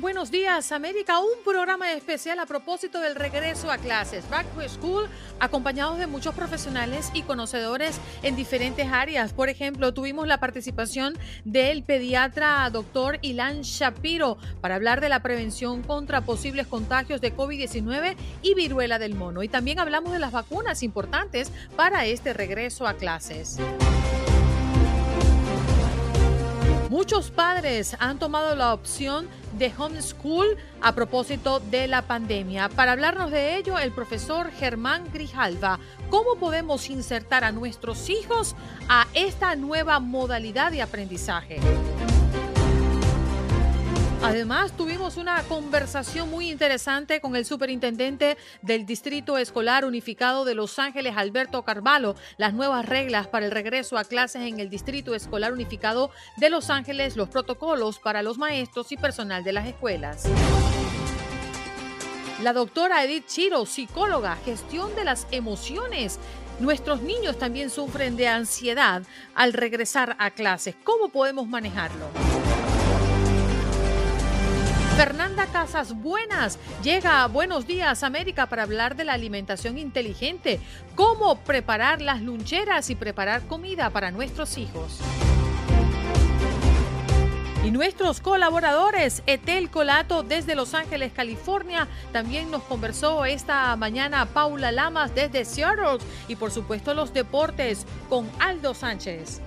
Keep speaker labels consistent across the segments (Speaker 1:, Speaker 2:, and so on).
Speaker 1: En Buenos Días América, un programa especial a propósito del regreso a clases, Back to School, acompañados de muchos profesionales y conocedores en diferentes áreas. Por ejemplo, tuvimos la participación del pediatra doctor Ilan Shapiro para hablar de la prevención contra posibles contagios de COVID-19 y viruela del mono. Y también hablamos de las vacunas importantes para este regreso a clases. Muchos padres han tomado la opción de homeschool a propósito de la pandemia. Para hablarnos de ello, el profesor Germán Grijalva, ¿cómo podemos insertar a nuestros hijos a esta nueva modalidad de aprendizaje? Además, tuvimos una conversación muy interesante con el superintendente del Distrito Escolar Unificado de Los Ángeles, Alberto Carvalho, las nuevas reglas para el regreso a clases en el Distrito Escolar Unificado de Los Ángeles, los protocolos para los maestros y personal de las escuelas. La doctora Edith Chiro, psicóloga, gestión de las emociones. Nuestros niños también sufren de ansiedad al regresar a clases. ¿Cómo podemos manejarlo? Fernanda Casas Buenas llega a Buenos Días América para hablar de la alimentación inteligente, cómo preparar las luncheras y preparar comida para nuestros hijos. Y nuestros colaboradores, Etel Colato desde Los Ángeles, California, también nos conversó esta mañana Paula Lamas desde Seattle y por supuesto los deportes con Aldo Sánchez.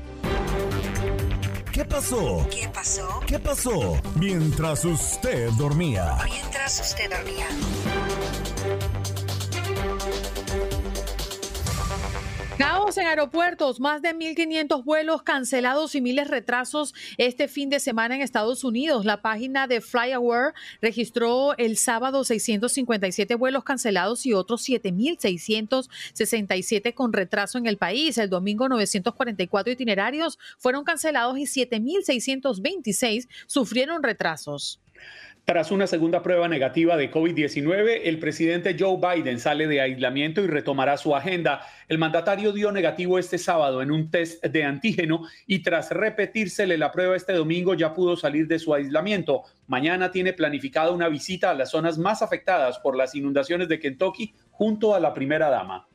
Speaker 2: ¿Qué pasó?
Speaker 3: ¿Qué pasó?
Speaker 2: ¿Qué pasó? Mientras usted dormía.
Speaker 3: Mientras usted dormía.
Speaker 1: Caos en aeropuertos, más de 1.500 vuelos cancelados y miles retrasos este fin de semana en Estados Unidos. La página de FlyAware registró el sábado 657 vuelos cancelados y otros 7.667 con retraso en el país. El domingo 944 itinerarios fueron cancelados y 7.626 sufrieron retrasos.
Speaker 4: Tras una segunda prueba negativa de COVID-19, el presidente Joe Biden sale de aislamiento y retomará su agenda. El mandatario dio negativo este sábado en un test de antígeno y tras repetírsele la prueba este domingo ya pudo salir de su aislamiento. Mañana tiene planificada una visita a las zonas más afectadas por las inundaciones de Kentucky junto a la primera dama.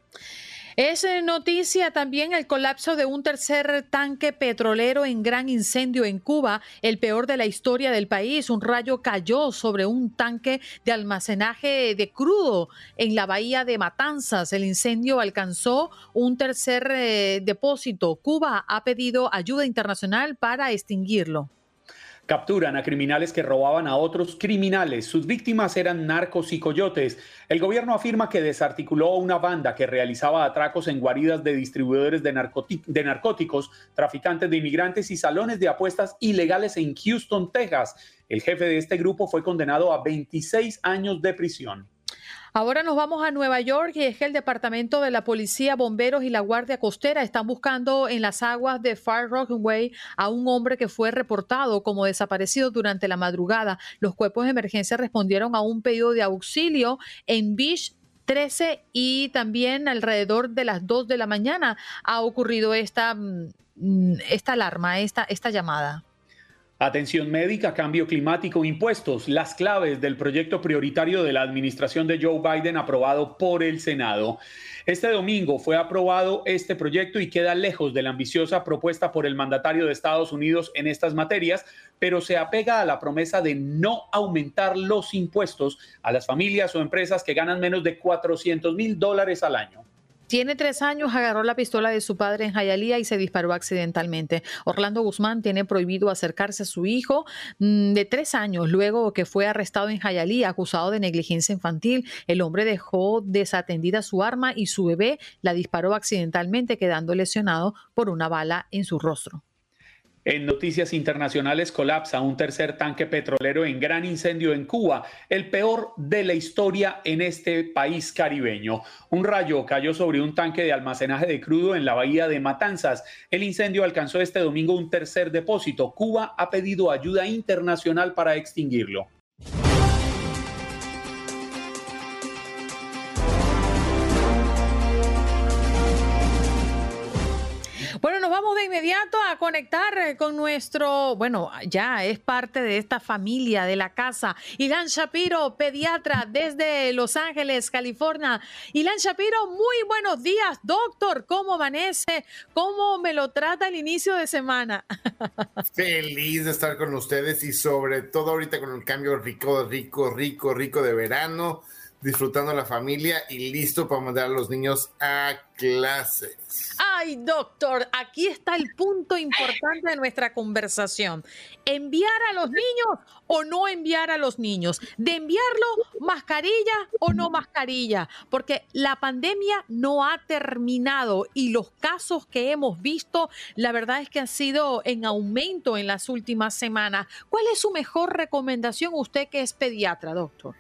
Speaker 1: Es noticia también el colapso de un tercer tanque petrolero en gran incendio en Cuba, el peor de la historia del país. Un rayo cayó sobre un tanque de almacenaje de crudo en la bahía de Matanzas. El incendio alcanzó un tercer eh, depósito. Cuba ha pedido ayuda internacional para extinguirlo.
Speaker 4: Capturan a criminales que robaban a otros criminales. Sus víctimas eran narcos y coyotes. El gobierno afirma que desarticuló una banda que realizaba atracos en guaridas de distribuidores de, de, narcóticos, traficantes de inmigrantes y salones de apuestas ilegales en Houston, Texas. El jefe de este grupo fue condenado a 26 años de prisión.
Speaker 1: Ahora nos vamos a Nueva York y es que el Departamento de la Policía, Bomberos y la Guardia Costera están buscando en las aguas de Far Rockaway a un hombre que fue reportado como desaparecido durante la madrugada. Los cuerpos de emergencia respondieron a un pedido de auxilio en Beach 13 y también alrededor de las 2 de la mañana ha ocurrido esta, mm, esta alarma, esta, esta llamada.
Speaker 4: Atención médica, cambio climático, impuestos, las claves del proyecto prioritario de la administración de Joe Biden aprobado por el Senado. Este domingo fue aprobado este proyecto y queda lejos de la ambiciosa propuesta por el mandatario de Estados Unidos en estas materias, pero se apega a la promesa de no aumentar los impuestos a las familias o empresas que ganan menos de 400 mil dólares al año.
Speaker 1: Tiene tres años, agarró la pistola de su padre en Jayalía y se disparó accidentalmente. Orlando Guzmán tiene prohibido acercarse a su hijo mm, de tres años luego que fue arrestado en Jayalía acusado de negligencia infantil. El hombre dejó desatendida su arma y su bebé la disparó accidentalmente quedando lesionado por una bala en su rostro.
Speaker 4: En noticias internacionales colapsa un tercer tanque petrolero en gran incendio en Cuba, el peor de la historia en este país caribeño. Un rayo cayó sobre un tanque de almacenaje de crudo en la bahía de Matanzas. El incendio alcanzó este domingo un tercer depósito. Cuba ha pedido ayuda internacional para extinguirlo.
Speaker 1: Inmediato a conectar eh, con nuestro, bueno, ya es parte de esta familia de la casa, Ilan Shapiro, pediatra desde Los Ángeles, California. Ilan Shapiro, muy buenos días, doctor. ¿Cómo amanece? ¿Cómo me lo trata el inicio de semana?
Speaker 3: Feliz de estar con ustedes y sobre todo ahorita con el cambio rico, rico, rico, rico de verano disfrutando la familia y listo para mandar a los niños a clases.
Speaker 1: Ay, doctor, aquí está el punto importante de nuestra conversación. ¿Enviar a los niños o no enviar a los niños? ¿De enviarlo mascarilla o no mascarilla? Porque la pandemia no ha terminado y los casos que hemos visto, la verdad es que han sido en aumento en las últimas semanas. ¿Cuál es su mejor recomendación usted que es pediatra, doctor?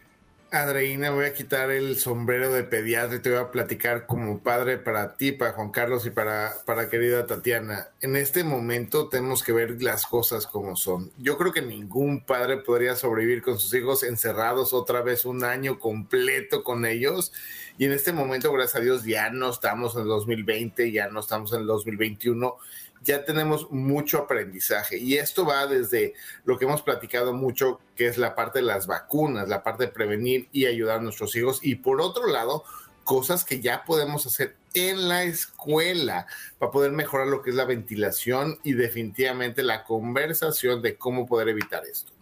Speaker 3: Andreina, voy a quitar el sombrero de pediatra y te voy a platicar como padre para ti, para Juan Carlos y para, para querida Tatiana. En este momento tenemos que ver las cosas como son. Yo creo que ningún padre podría sobrevivir con sus hijos encerrados otra vez un año completo con ellos. Y en este momento, gracias a Dios, ya no estamos en el 2020, ya no estamos en el 2021 ya tenemos mucho aprendizaje. Y esto va desde lo que hemos platicado mucho, que es la parte de las vacunas, la parte de prevenir y ayudar a nuestros hijos. Y por otro lado, cosas que ya podemos hacer en la escuela para poder mejorar lo que es la ventilación y definitivamente la conversación de cómo poder evitar esto.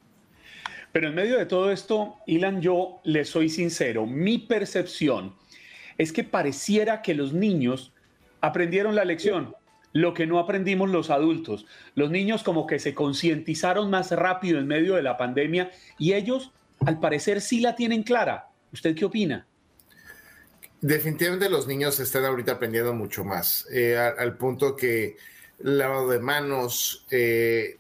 Speaker 4: Pero en medio de todo esto, Ilan, yo le soy sincero, mi percepción es que pareciera que los niños aprendieron la lección lo que no aprendimos los adultos. Los niños como que se concientizaron más rápido en medio de la pandemia y ellos al parecer sí la tienen clara. ¿Usted qué opina?
Speaker 3: Definitivamente los niños están ahorita aprendiendo mucho más, eh, al, punto que lavado de manos, eh,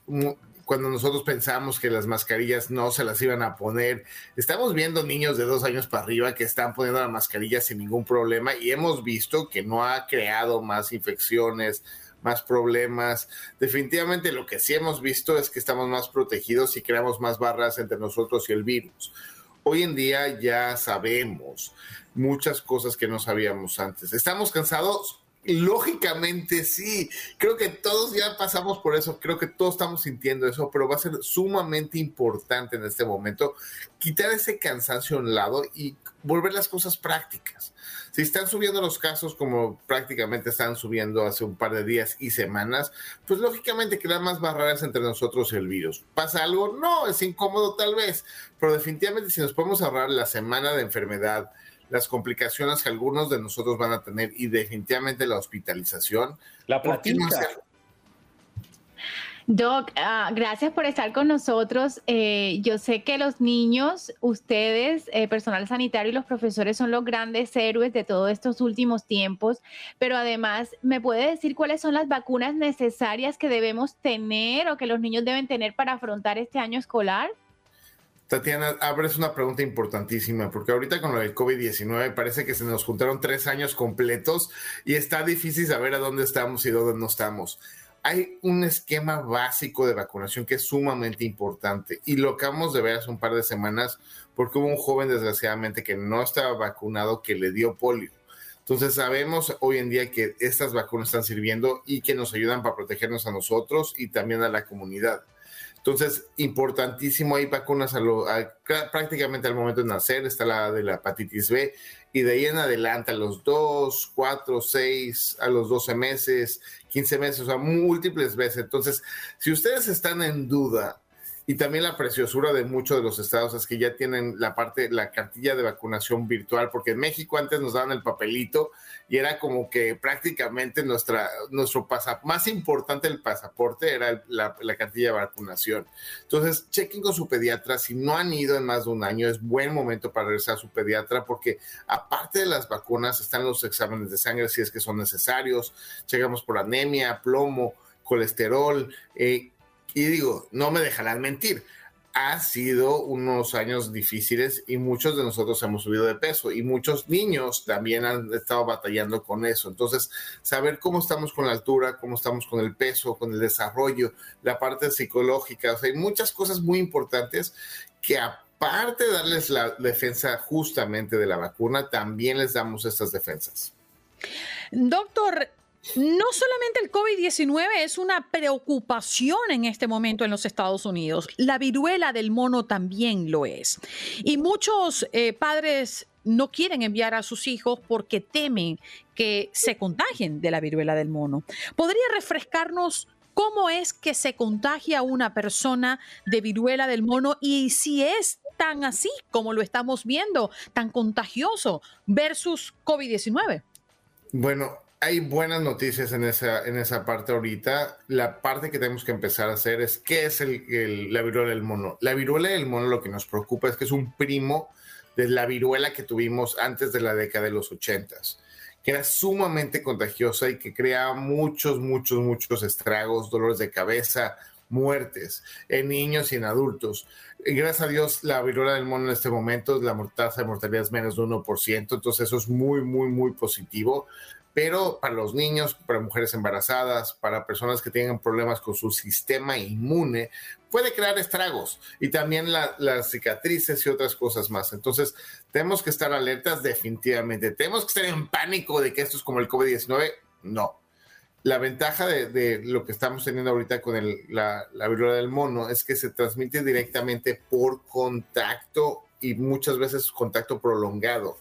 Speaker 3: cuando nosotros pensamos que las mascarillas no se las iban a poner, estamos viendo niños de dos años para arriba que están poniendo la mascarilla sin ningún problema y hemos visto que no ha creado más infecciones, más problemas. Definitivamente lo que sí hemos visto es que estamos más protegidos y creamos más barras entre nosotros y el virus. Hoy en día ya sabemos muchas cosas que no sabíamos antes. ¿Estamos cansados? Lógicamente sí, creo que todos ya pasamos por eso, creo que todos estamos sintiendo eso, pero va a ser sumamente importante en este momento quitar ese cansancio a un lado y volver las cosas prácticas. Si están subiendo los casos como prácticamente están subiendo hace un par de días y semanas, pues lógicamente quedan más barreras entre nosotros y el virus. ¿Pasa algo? No, es incómodo tal vez, pero definitivamente si nos podemos ahorrar la semana de enfermedad, las complicaciones que algunos de nosotros van a tener y definitivamente la hospitalización,
Speaker 4: la platina.
Speaker 5: Doc, ah, gracias por estar con nosotros. Eh, yo sé que los niños, ustedes, eh, personal sanitario y los profesores son los grandes héroes de todos estos últimos tiempos, pero además, ¿me puede decir cuáles son las vacunas necesarias que debemos tener o que los niños deben tener para afrontar este año escolar?
Speaker 3: Tatiana, abres una pregunta importantísima, porque ahorita con lo del COVID-19 parece que se nos juntaron tres años completos y está difícil saber a dónde estamos y dónde no estamos hay un esquema básico de vacunación que es sumamente importante y lo acabamos de ver hace un par de semanas porque hubo un joven desgraciadamente que no estaba vacunado que le dio polio. Entonces sabemos hoy en día que estas vacunas están sirviendo y que nos ayudan para protegernos a nosotros y también a la comunidad. Entonces, importantísimo, hay vacunas a prácticamente al momento de nacer, está la de la hepatitis B, y de ahí en adelante, a los 2, 4, 6, a los 12 meses, 15 meses, o sea, múltiples veces. Entonces, si ustedes están en duda y también la preciosura de muchos de los estados es que ya tienen la parte, la cartilla de vacunación virtual, porque en México antes nos daban el papelito y era como que prácticamente nuestra, nuestro pasaporte, más importante el pasaporte era la, la, cartilla de vacunación. Entonces, chequen con su pediatra. Si no han ido en más de un año, es buen momento para regresar a su pediatra, porque aparte de las vacunas, están los exámenes de sangre si es que son necesarios. Checamos por anemia, plomo, colesterol. Eh, y digo, no me dejarán mentir, ha sido unos años difíciles y muchos de nosotros hemos subido de peso y muchos niños también han estado batallando con eso. Entonces, saber cómo estamos con la altura, cómo estamos con el peso, con el desarrollo, la parte psicológica, o sea, hay muchas cosas muy importantes que aparte de darles la defensa justamente de la vacuna, también les damos estas defensas.
Speaker 1: Doctor, no solamente el COVID-19 es una preocupación en este momento en los Estados Unidos, la viruela del mono también lo es. Y muchos eh, padres no quieren enviar a sus hijos porque temen que se contagien de la viruela del mono. ¿Podría refrescarnos cómo es que se contagia una persona de viruela del mono y si es tan así como lo estamos viendo, tan contagioso versus COVID-19?
Speaker 3: Bueno, hay buenas noticias en esa, en esa parte ahorita. La parte que tenemos que empezar a hacer es qué es el, la viruela del mono. La viruela del mono lo que nos preocupa es que es un primo de la viruela que tuvimos antes de la década de los ochentas, que era sumamente contagiosa y que creaba muchos, muchos, muchos estragos, dolores de cabeza, muertes en niños y en adultos. gracias a Dios, la viruela del mono en este momento, la tasa de mortalidad es menos de 1%, entonces eso es muy, muy, muy positivo pero para los niños, para mujeres embarazadas, para personas que tengan problemas con su sistema inmune, puede crear estragos y también las cicatrices y otras cosas más. Entonces, tenemos que estar alertas definitivamente. ¿Tenemos que estar en pánico de que esto es como el COVID-19? No. La ventaja de, lo que estamos teniendo ahorita con la, la viruela del mono es que se transmite directamente por contacto y muchas veces contacto prolongado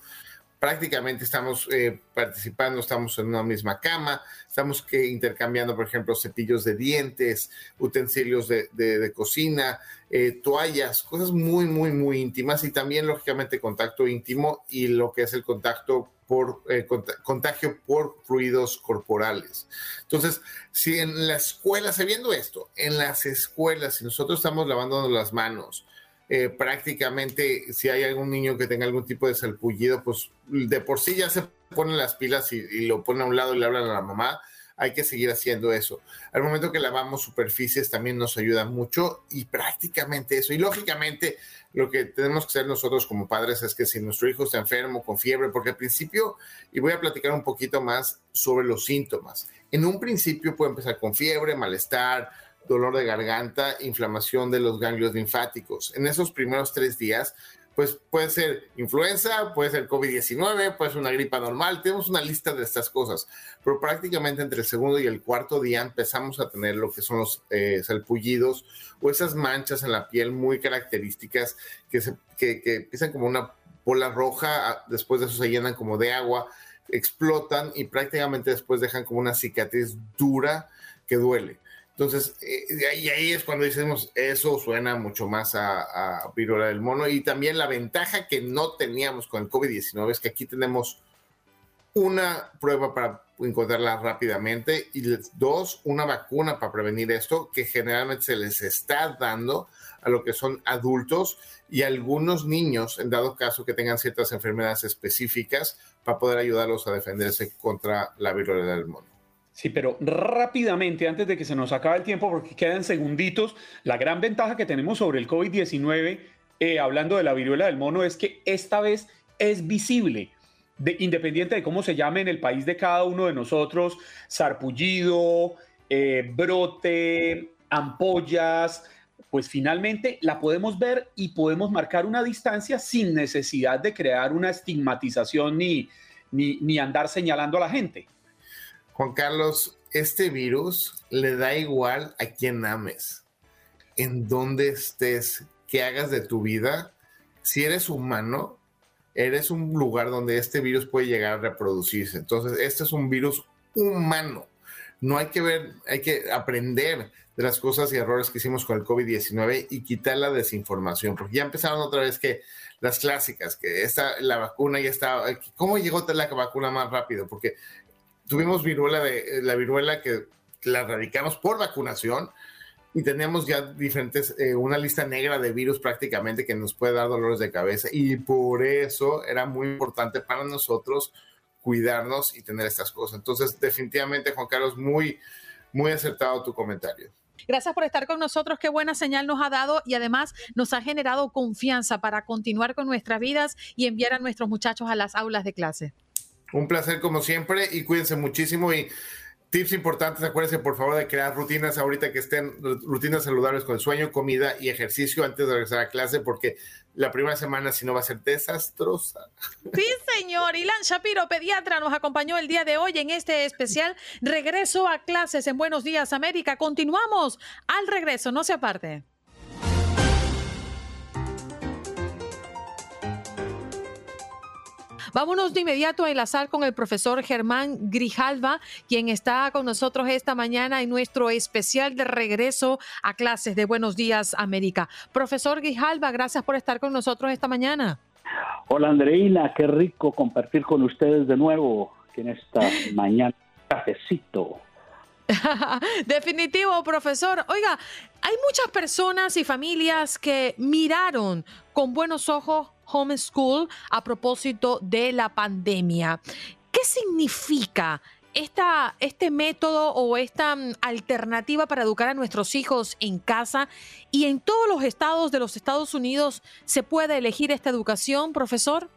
Speaker 3: prácticamente estamos eh, participando, estamos en una misma cama, estamos que intercambiando, por ejemplo, cepillos de dientes, utensilios de, cocina, eh, toallas, cosas muy, muy, muy íntimas y también, lógicamente, contacto íntimo y lo que es el contacto por eh, contagio por fluidos corporales. Entonces, si en la escuela, sabiendo esto, en las escuelas, si nosotros estamos lavándonos las manos, eh, prácticamente si hay algún niño que tenga algún tipo de salpullido, pues de por sí ya se ponen las pilas y, lo ponen a un lado y le hablan a la mamá. Hay que seguir haciendo eso. Al momento que lavamos superficies también nos ayuda mucho y prácticamente eso. Y lógicamente lo que tenemos que hacer nosotros como padres es que si nuestro hijo está enfermo con fiebre, porque al principio, y voy a platicar un poquito más sobre los síntomas. En un principio puede empezar con fiebre, malestar, dolor de garganta, inflamación de los ganglios linfáticos. En esos primeros tres días, pues puede ser influenza, puede ser COVID-19, puede ser una gripa normal, tenemos una lista de estas cosas, pero prácticamente entre el segundo y el cuarto día empezamos a tener lo que son los eh, salpullidos o esas manchas en la piel muy características que, se, que, que empiezan como una bola roja, ah, después de eso se llenan como de agua, explotan y prácticamente después dejan como una cicatriz dura que duele. Entonces, eh, y ahí es cuando decimos, eso suena mucho más a, a viruela del mono. Y también la ventaja que no teníamos con el COVID-19 es que aquí tenemos una prueba para encontrarla rápidamente y dos, una vacuna para prevenir esto que generalmente se les está dando a lo que son adultos y algunos niños, en dado caso que tengan ciertas enfermedades específicas, para poder ayudarlos a defenderse contra la viruela del mono.
Speaker 4: Sí, pero rápidamente, antes de que se nos acabe el tiempo, porque quedan segunditos, la gran ventaja que tenemos sobre el COVID-19, eh, hablando de la viruela del mono, es que esta vez es visible. De, independiente de cómo se llame en el país de cada uno de nosotros, sarpullido, eh, brote, ampollas, pues finalmente la podemos ver y podemos marcar una distancia sin necesidad de crear una estigmatización ni, ni, ni andar señalando a la gente.
Speaker 3: Juan Carlos, este virus le da igual a quien ames. en donde estés, que hagas de tu vida, si eres humano, eres un lugar donde este virus puede llegar a reproducirse. Entonces, este es un virus humano. No hay que ver, hay que aprender de las cosas y errores que hicimos con el COVID-19 y quitar la desinformación, porque ya empezaron otra vez que las clásicas, que esta, la vacuna ya estaba, ¿cómo llegó la vacuna más rápido? Porque tuvimos viruela de la viruela que la erradicamos por vacunación y tenemos ya diferentes, eh, una lista negra de virus prácticamente que nos puede dar dolores de cabeza y por eso era muy importante para nosotros cuidarnos y tener estas cosas. Entonces, definitivamente, Juan Carlos, muy, muy acertado tu comentario.
Speaker 1: Gracias por estar con nosotros. Qué buena señal nos ha dado y además nos ha generado confianza para continuar con nuestras vidas y enviar a nuestros muchachos a las aulas de clase.
Speaker 3: Un placer como siempre y cuídense muchísimo y tips importantes, acuérdense por favor de crear rutinas ahorita que estén rutinas saludables con sueño, comida y ejercicio antes de regresar a clase porque la primera semana si no va a ser desastrosa.
Speaker 1: Sí, señor. Ilan Shapiro, pediatra, nos acompañó el día de hoy en este especial Regreso a clases en Buenos Días América. Continuamos al regreso, no se aparte. Vámonos de inmediato a enlazar con el profesor Germán Grijalva, quien está con nosotros esta mañana en nuestro especial de regreso a clases de Buenos Días América. Profesor Grijalva, gracias por estar con nosotros esta mañana.
Speaker 6: Hola Andreina, qué rico compartir con ustedes de nuevo en esta mañana cafecito.
Speaker 1: Definitivo, profesor. Oiga, hay muchas personas y familias que miraron con buenos ojos homeschool a propósito de la pandemia. ¿Qué significa esta, este método o esta mm, alternativa para educar a nuestros hijos en casa y en todos los estados de los Estados Unidos se puede elegir esta educación, profesor?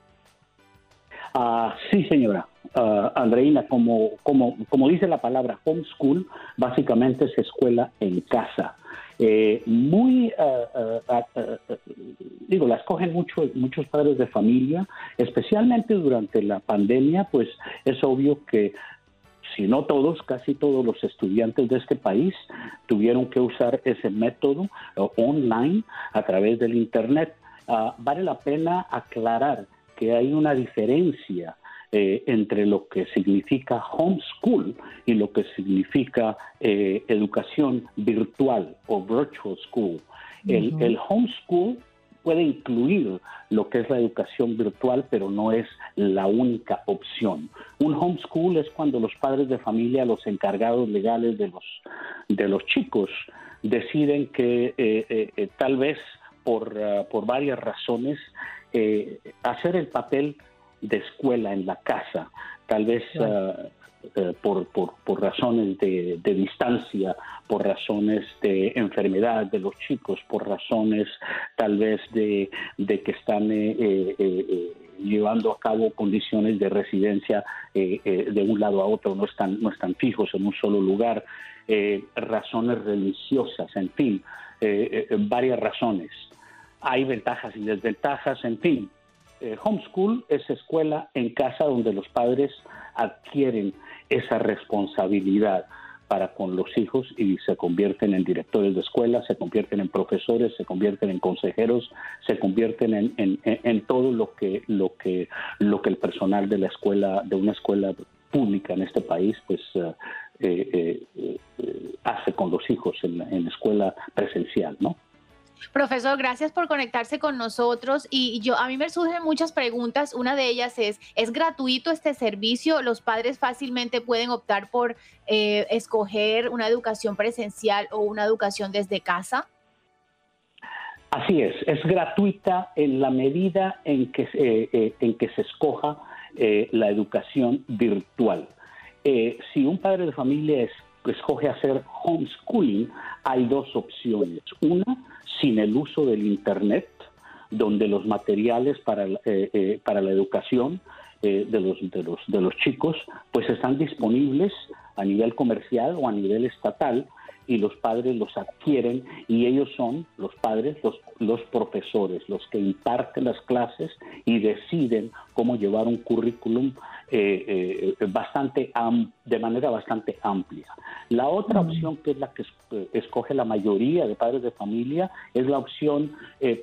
Speaker 6: Ah, sí, señora. Uh, Andreina, como, como, como dice la palabra homeschool, básicamente es escuela en casa. Eh, muy, uh, uh, digo, la escogen mucho, muchos padres de familia, especialmente durante la pandemia, pues es obvio que si no todos, casi todos los estudiantes de este país tuvieron que usar ese método online a través del Internet. Ah, vale la pena aclarar que hay una diferencia eh, entre lo que significa homeschool y lo que significa eh, educación virtual o virtual school. el, el homeschool puede incluir lo que es la educación virtual, pero no es la única opción. Un homeschool es cuando los padres de familia, los encargados legales de los, de los chicos, deciden que eh, tal vez por, uh, por varias razones hacer el papel de escuela en la casa, tal vez uh, uh, por, por, por, razones de, de, distancia, por razones de enfermedad de los chicos, por razones tal vez de, de que están eh, eh, eh, llevando a cabo condiciones de residencia eh, eh, de un lado a otro, no están, no están fijos en un solo lugar, eh, razones religiosas, en fin, varias razones. Hay ventajas y desventajas, en fin, eh, homeschool es escuela en casa donde los padres adquieren esa responsabilidad para con los hijos y se convierten en directores de escuela, se convierten en profesores, se convierten en consejeros, se convierten en, en, en todo lo que, lo, que, lo que el personal de la escuela, de una escuela pública en este país, pues uh, eh, eh, hace con los hijos en, en escuela presencial, ¿no?
Speaker 5: Profesor, gracias por conectarse con nosotros y yo a mí me surgen muchas preguntas. Una de ellas es, ¿es gratuito este servicio? ¿Los padres fácilmente pueden optar por eh, escoger una educación presencial o una educación desde casa?
Speaker 6: Así es, es gratuita en la medida en que, eh, eh, en que se escoja la educación virtual. Si un padre de familia es, escoge hacer homeschooling, hay dos opciones. Una, sin el uso del Internet, donde los materiales para, eh, eh, para la educación eh, de, los, de, los, de los chicos pues están disponibles a nivel comercial o a nivel estatal y los padres los adquieren y ellos son los padres, los, los profesores, los que imparten las clases y deciden cómo llevar un currículum eh, eh, bastante de manera bastante amplia. La otra opción, que es la que escoge la mayoría de padres de familia, es la opción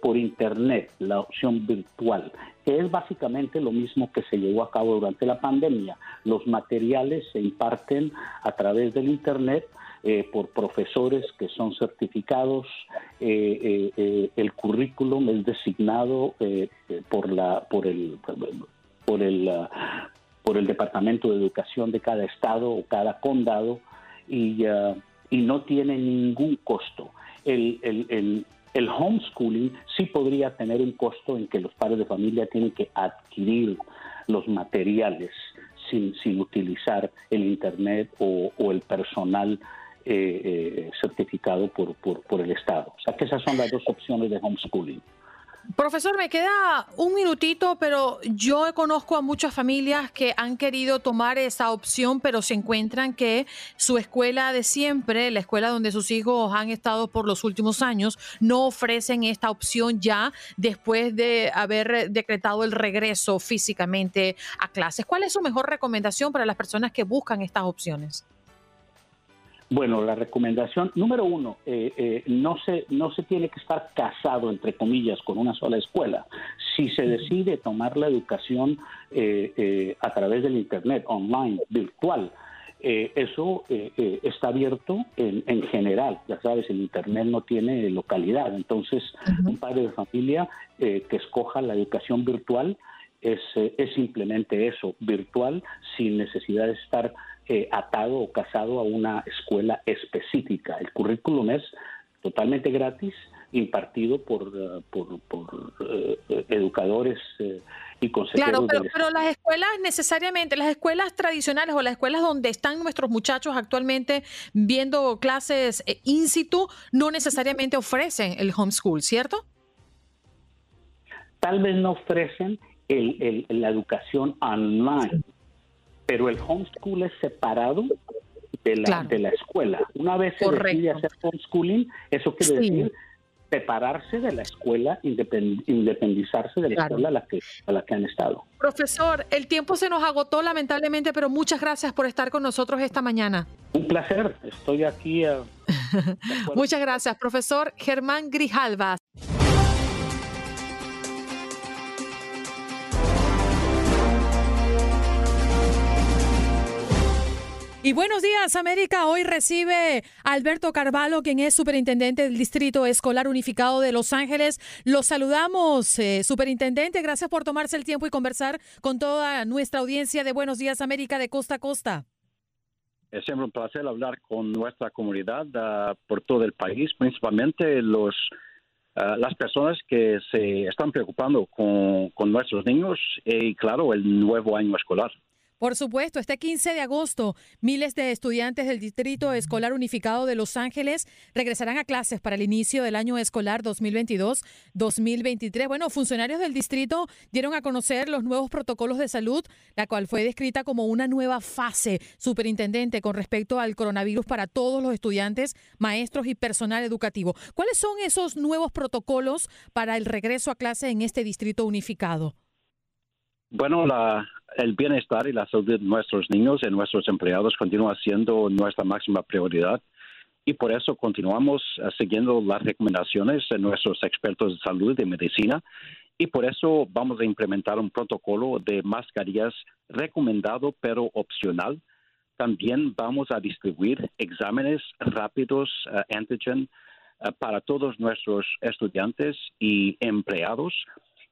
Speaker 6: por Internet, la opción virtual, que es básicamente lo mismo que se llevó a cabo durante la pandemia. Los materiales se imparten a través del Internet por profesores que son certificados. el currículum es designado por, la, por el por el, ah, por el Departamento de Educación de cada estado o cada condado y, ah, y no tiene ningún costo. El, el, el, homeschooling sí podría tener un costo en que los padres de familia tienen que adquirir los materiales sin, sin utilizar el Internet o, o el personal eh, eh, certificado por, por, por el Estado. O sea que esas son las dos opciones de homeschooling.
Speaker 1: Profesor, me queda un minutito, pero yo conozco a muchas familias que han querido tomar esa opción, pero se encuentran que su escuela de siempre, la escuela donde sus hijos han estado por los últimos años, no ofrecen esta opción ya después de haber decretado el regreso físicamente a clases. ¿Cuál es su mejor recomendación para las personas que buscan estas opciones?
Speaker 6: Bueno, la recomendación número uno, eh, eh, no, se, no se tiene que estar casado, entre comillas, con una sola escuela. Si se decide tomar la educación eh, a través del Internet, online, virtual, eso está abierto en, en, general. Ya sabes, el Internet no tiene localidad. Entonces, un padre de familia que escoja la educación virtual es, es simplemente eso, virtual, sin necesidad de estar eh, atado o casado a una escuela específica. El currículum es totalmente gratis, impartido por, eh, por, eh, educadores y consejeros.
Speaker 1: Claro, pero, las escuelas necesariamente, las escuelas tradicionales o las escuelas donde están nuestros muchachos actualmente viendo clases in situ, no necesariamente ofrecen el homeschool, ¿cierto?
Speaker 6: Tal vez no ofrecen el, la educación online pero el homeschool es separado de la, de la escuela. Una vez se decide hacer homeschooling, eso quiere decir separarse de la escuela, independizarse de la escuela a la, que, a la que han estado.
Speaker 1: Profesor, el tiempo se nos agotó lamentablemente, pero muchas gracias por estar con nosotros esta mañana.
Speaker 6: Un placer, estoy aquí.
Speaker 1: muchas gracias, profesor Germán Grijalva. Y buenos días, América. Hoy recibe Alberto Carvalho, quien es superintendente del Distrito Escolar Unificado de Los Ángeles. Los saludamos, eh, superintendente. Gracias por tomarse el tiempo y conversar con toda nuestra audiencia de Buenos Días, América, de costa a costa.
Speaker 7: Es siempre un placer hablar con nuestra comunidad ah, por todo el país, principalmente los ah, las personas que se están preocupando con, con nuestros niños y, claro, el nuevo año escolar.
Speaker 1: Por supuesto, este 15 de agosto, miles de estudiantes del Distrito Escolar Unificado de Los Ángeles regresarán a clases para el inicio del año escolar 2022-2023. Bueno, funcionarios del distrito dieron a conocer los nuevos protocolos de salud, la cual fue descrita como una nueva fase, superintendente, con respecto al coronavirus para todos los estudiantes, maestros y personal educativo. ¿Cuáles son esos nuevos protocolos para el regreso a clase en este distrito unificado?
Speaker 7: Bueno, la, el bienestar y la salud de nuestros niños y nuestros empleados continúa siendo nuestra máxima prioridad. Y por eso continuamos eh, siguiendo las recomendaciones de nuestros expertos de salud y de medicina. Y por eso vamos a implementar un protocolo de mascarillas recomendado pero opcional. También vamos a distribuir exámenes rápidos uh, antigen uh, para todos nuestros estudiantes y empleados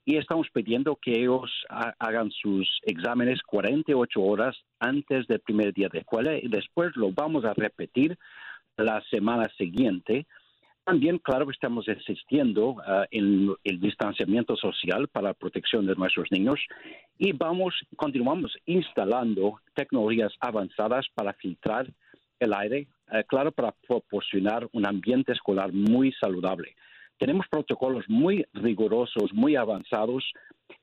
Speaker 7: y estamos pidiendo que ellos hagan sus exámenes 48 horas antes del primer día de escuela y después lo vamos a repetir la semana siguiente. También, claro, estamos insistiendo ah, en el distanciamiento social para la protección de nuestros niños y vamos, continuamos instalando tecnologías avanzadas para filtrar el aire, ah, claro, para proporcionar un ambiente escolar muy saludable. Tenemos protocolos muy rigurosos, muy avanzados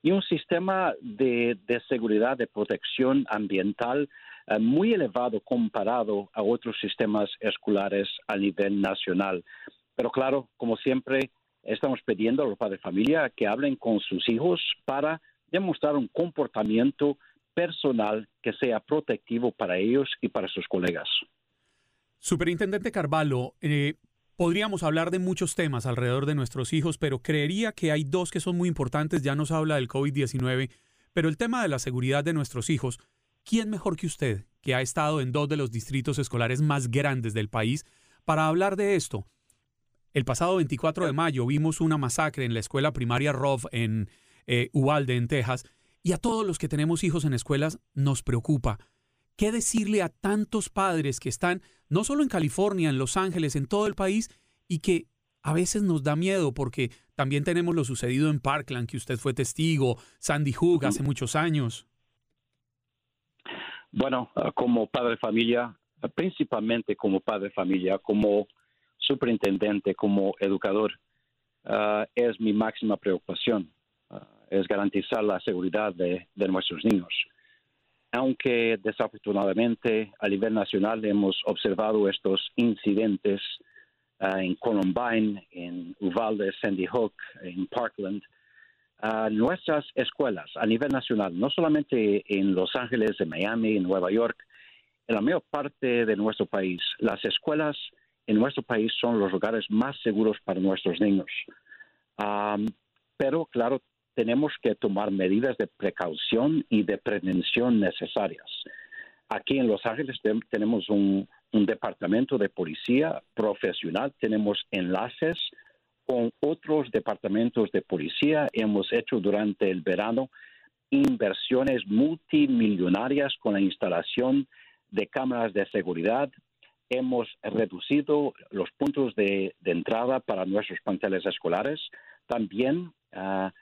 Speaker 7: y un sistema de, seguridad, de protección ambiental eh, muy elevado comparado a otros sistemas escolares a nivel nacional. Pero claro, como siempre, estamos pidiendo a los padres de familia que hablen con sus hijos para demostrar un comportamiento personal que sea protectivo para ellos y para sus colegas.
Speaker 4: Superintendente Carvalho, eh, podríamos hablar de muchos temas alrededor de nuestros hijos, pero creería que hay dos que son muy importantes. Ya nos habla del COVID-19, pero el tema de la seguridad de nuestros hijos, ¿quién mejor que usted, que ha estado en dos de los distritos escolares más grandes del país, para hablar de esto? El pasado 24 de mayo vimos una masacre en la escuela primaria Rov en eh, Uvalde, en Texas, y a todos los que tenemos hijos en escuelas nos preocupa. ¿Qué decirle a tantos padres que están no solo en California, en Los Ángeles, en todo el país, y que a veces nos da miedo porque también tenemos lo sucedido en Parkland, que usted fue testigo, Sandy Hook hace muchos años?
Speaker 7: Bueno, ah, como padre de familia, principalmente como padre de familia, como superintendente, como educador, ah, es mi máxima preocupación, ah, es garantizar la seguridad de, nuestros niños. Aunque desafortunadamente a nivel nacional hemos observado estos incidentes ah, en Columbine, en Uvalde, Sandy Hook, en Parkland, nuestras escuelas a nivel nacional, no solamente en Los Ángeles, en Miami, en Nueva York, en la mayor parte de nuestro país, las escuelas en nuestro país son los lugares más seguros para nuestros niños. pero, claro, tenemos que tomar medidas de precaución y de prevención necesarias. Aquí en Los Ángeles tenemos un, departamento de policía profesional, tenemos enlaces con otros departamentos de policía. Hemos hecho durante el verano inversiones multimillonarias con la instalación de cámaras de seguridad hemos reducido los puntos de, entrada para nuestros planteles escolares. También ah,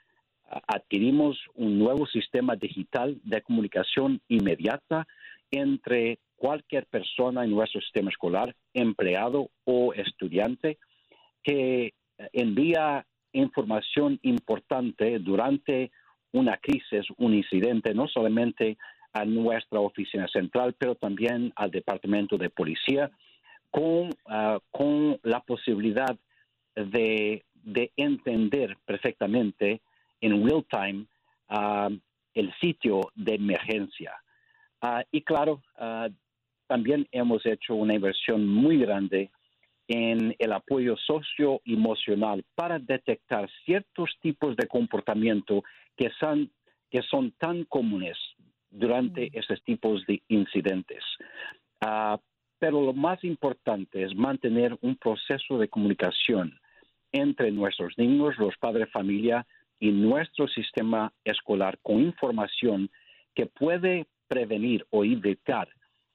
Speaker 7: adquirimos un nuevo sistema digital de comunicación inmediata entre cualquier persona en nuestro sistema escolar, empleado o estudiante, que envía información importante durante una crisis, un incidente, no solamente a nuestra oficina central, pero también al departamento de policía, con, ah, con la posibilidad de, de, entender perfectamente en real time ah, el sitio de emergencia. Ah, y claro, también hemos hecho una inversión muy grande en el apoyo socioemocional para detectar ciertos tipos de comportamiento que son, que son tan comunes durante mm. esos tipos de incidentes. Uh, pero lo más importante es mantener un proceso de comunicación entre nuestros niños, los padres de familia y nuestro sistema escolar con información que puede prevenir o evitar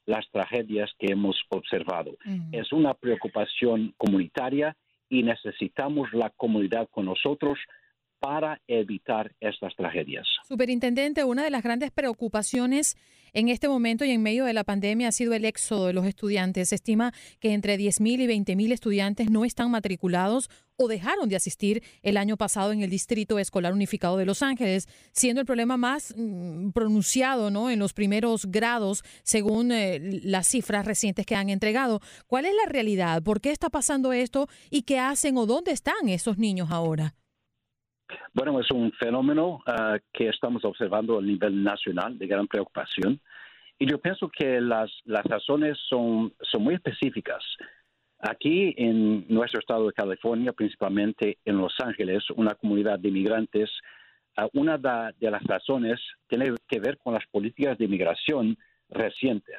Speaker 7: las tragedias que hemos observado. Mm. Es una preocupación comunitaria y necesitamos la comunidad con nosotros para evitar estas tragedias.
Speaker 1: Superintendente, una de las grandes preocupaciones en este momento y en medio de la pandemia ha sido el éxodo de los estudiantes. Se estima que entre 10.000 y 20.000 estudiantes no están matriculados o dejaron de asistir el año pasado en el Distrito Escolar Unificado de Los Ángeles, siendo el problema más mm, pronunciado ¿no? en los primeros grados, según eh, las cifras recientes que han entregado. ¿Cuál es la realidad? ¿Por qué está pasando esto? ¿Y qué hacen o dónde están esos niños ahora?
Speaker 7: Bueno, es un fenómeno ah, que estamos observando a nivel nacional de gran preocupación. Y yo pienso que las, las razones son, son muy específicas. Aquí en nuestro estado de California, principalmente en Los Ángeles, una comunidad de inmigrantes, ah, una de, las razones tiene que ver con las políticas de inmigración recientes.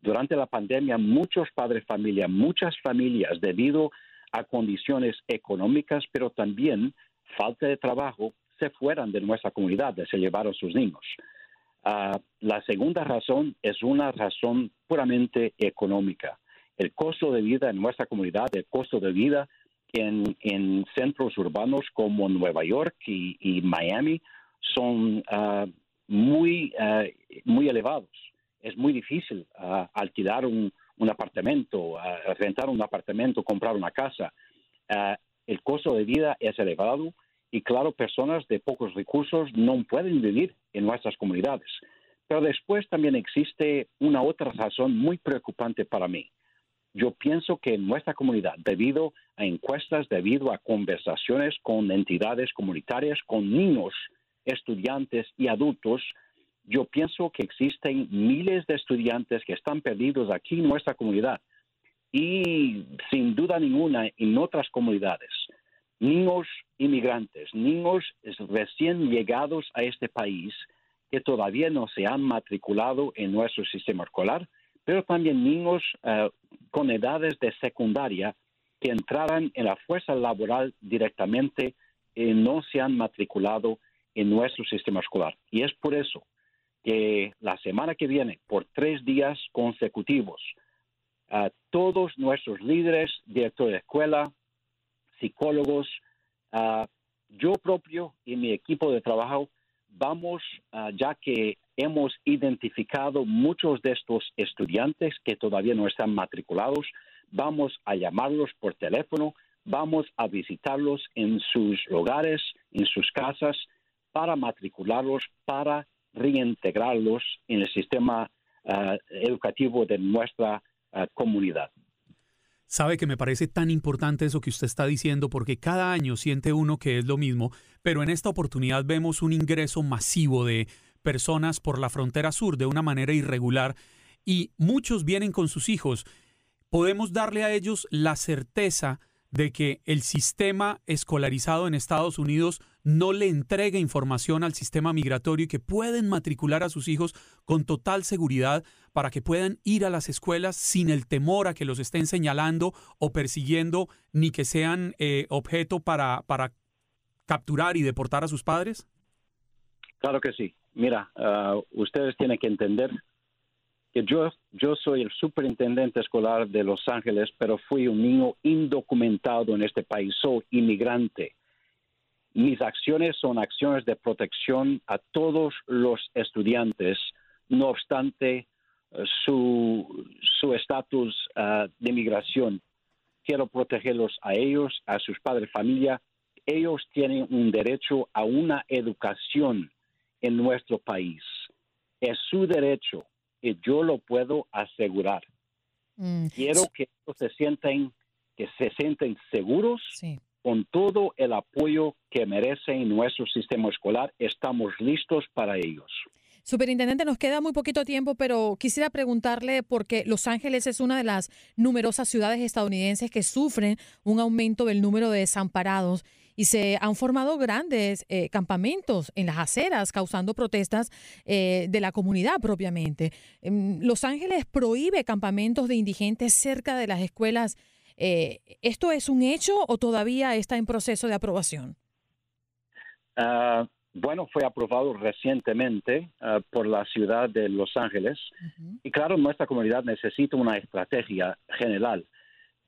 Speaker 7: Durante la pandemia, muchos padres de familia, muchas familias, debido a condiciones económicas, pero también falta de trabajo, se fueran de nuestra comunidad, se llevaron sus niños. Ah, la segunda razón es una razón puramente económica. El costo de vida en nuestra comunidad, el costo de vida en, centros urbanos como Nueva York y, Miami son ah, muy, ah, muy elevados. Es muy difícil alquilar un, un apartamento, rentar un apartamento, comprar una casa el costo de vida es elevado y claro, personas de pocos recursos no pueden vivir en nuestras comunidades. Pero después también existe una otra razón muy preocupante para mí. Yo pienso que en nuestra comunidad, debido a encuestas, debido a conversaciones con entidades comunitarias, con niños, estudiantes y adultos, yo pienso que existen miles de estudiantes que están perdidos aquí en nuestra comunidad y sin duda ninguna en otras comunidades. Niños inmigrantes, niños recién llegados a este país que todavía no se han matriculado en nuestro sistema escolar, pero también niños eh, con edades de secundaria que entraran en la fuerza laboral directamente y no se han matriculado en nuestro sistema escolar. Y es por eso que la semana que viene, por tres días consecutivos, a todos nuestros líderes, directores de escuela, psicólogos, yo propio y mi equipo de trabajo, vamos, ya que hemos identificado muchos de estos estudiantes que todavía no están matriculados, vamos a llamarlos por teléfono, vamos a visitarlos en sus hogares, en sus casas, para matricularlos, para reintegrarlos en el sistema ah, educativo de nuestra ah, comunidad.
Speaker 4: Sabe que me parece tan importante eso que usted está diciendo porque cada año siente uno que es lo mismo, pero en esta oportunidad vemos un ingreso masivo de personas por la frontera sur de una manera irregular y muchos vienen con sus hijos. Podemos darle a ellos la certeza de que el sistema escolarizado en Estados Unidos no le entregue información al sistema migratorio y que pueden matricular a sus hijos con total seguridad para que puedan ir a las escuelas sin el temor a que los estén señalando o persiguiendo ni que sean eh, objeto para, para capturar y deportar a sus padres?
Speaker 7: Claro que sí. Mira, uh, ustedes tienen que entender que yo, yo soy el superintendente escolar de Los Ángeles, pero fui un niño indocumentado en este país, soy inmigrante. Mis acciones son acciones de protección a todos los estudiantes, no obstante uh, su estatus uh, de migración. Quiero protegerlos a ellos, a sus padres, familia. Ellos tienen un derecho a una educación en nuestro país. Es su derecho y yo lo puedo asegurar. Mm. Quiero que se sienten, que se sienten seguros con todo el apoyo que merecen nuestro sistema escolar. Estamos listos para ellos.
Speaker 1: Superintendente, nos queda muy poquito tiempo, pero quisiera preguntarle porque Los Ángeles es una de las numerosas ciudades estadounidenses que sufren un aumento del número de desamparados y se han formado grandes eh, campamentos en las aceras causando protestas eh, de la comunidad propiamente. Los Ángeles prohíbe campamentos de indigentes cerca de las escuelas. Eh, ¿Esto es un hecho o todavía está en proceso de aprobación?
Speaker 7: Ah, bueno, fue aprobado recientemente ah, por la ciudad de Los Ángeles y claro, nuestra comunidad necesita una estrategia general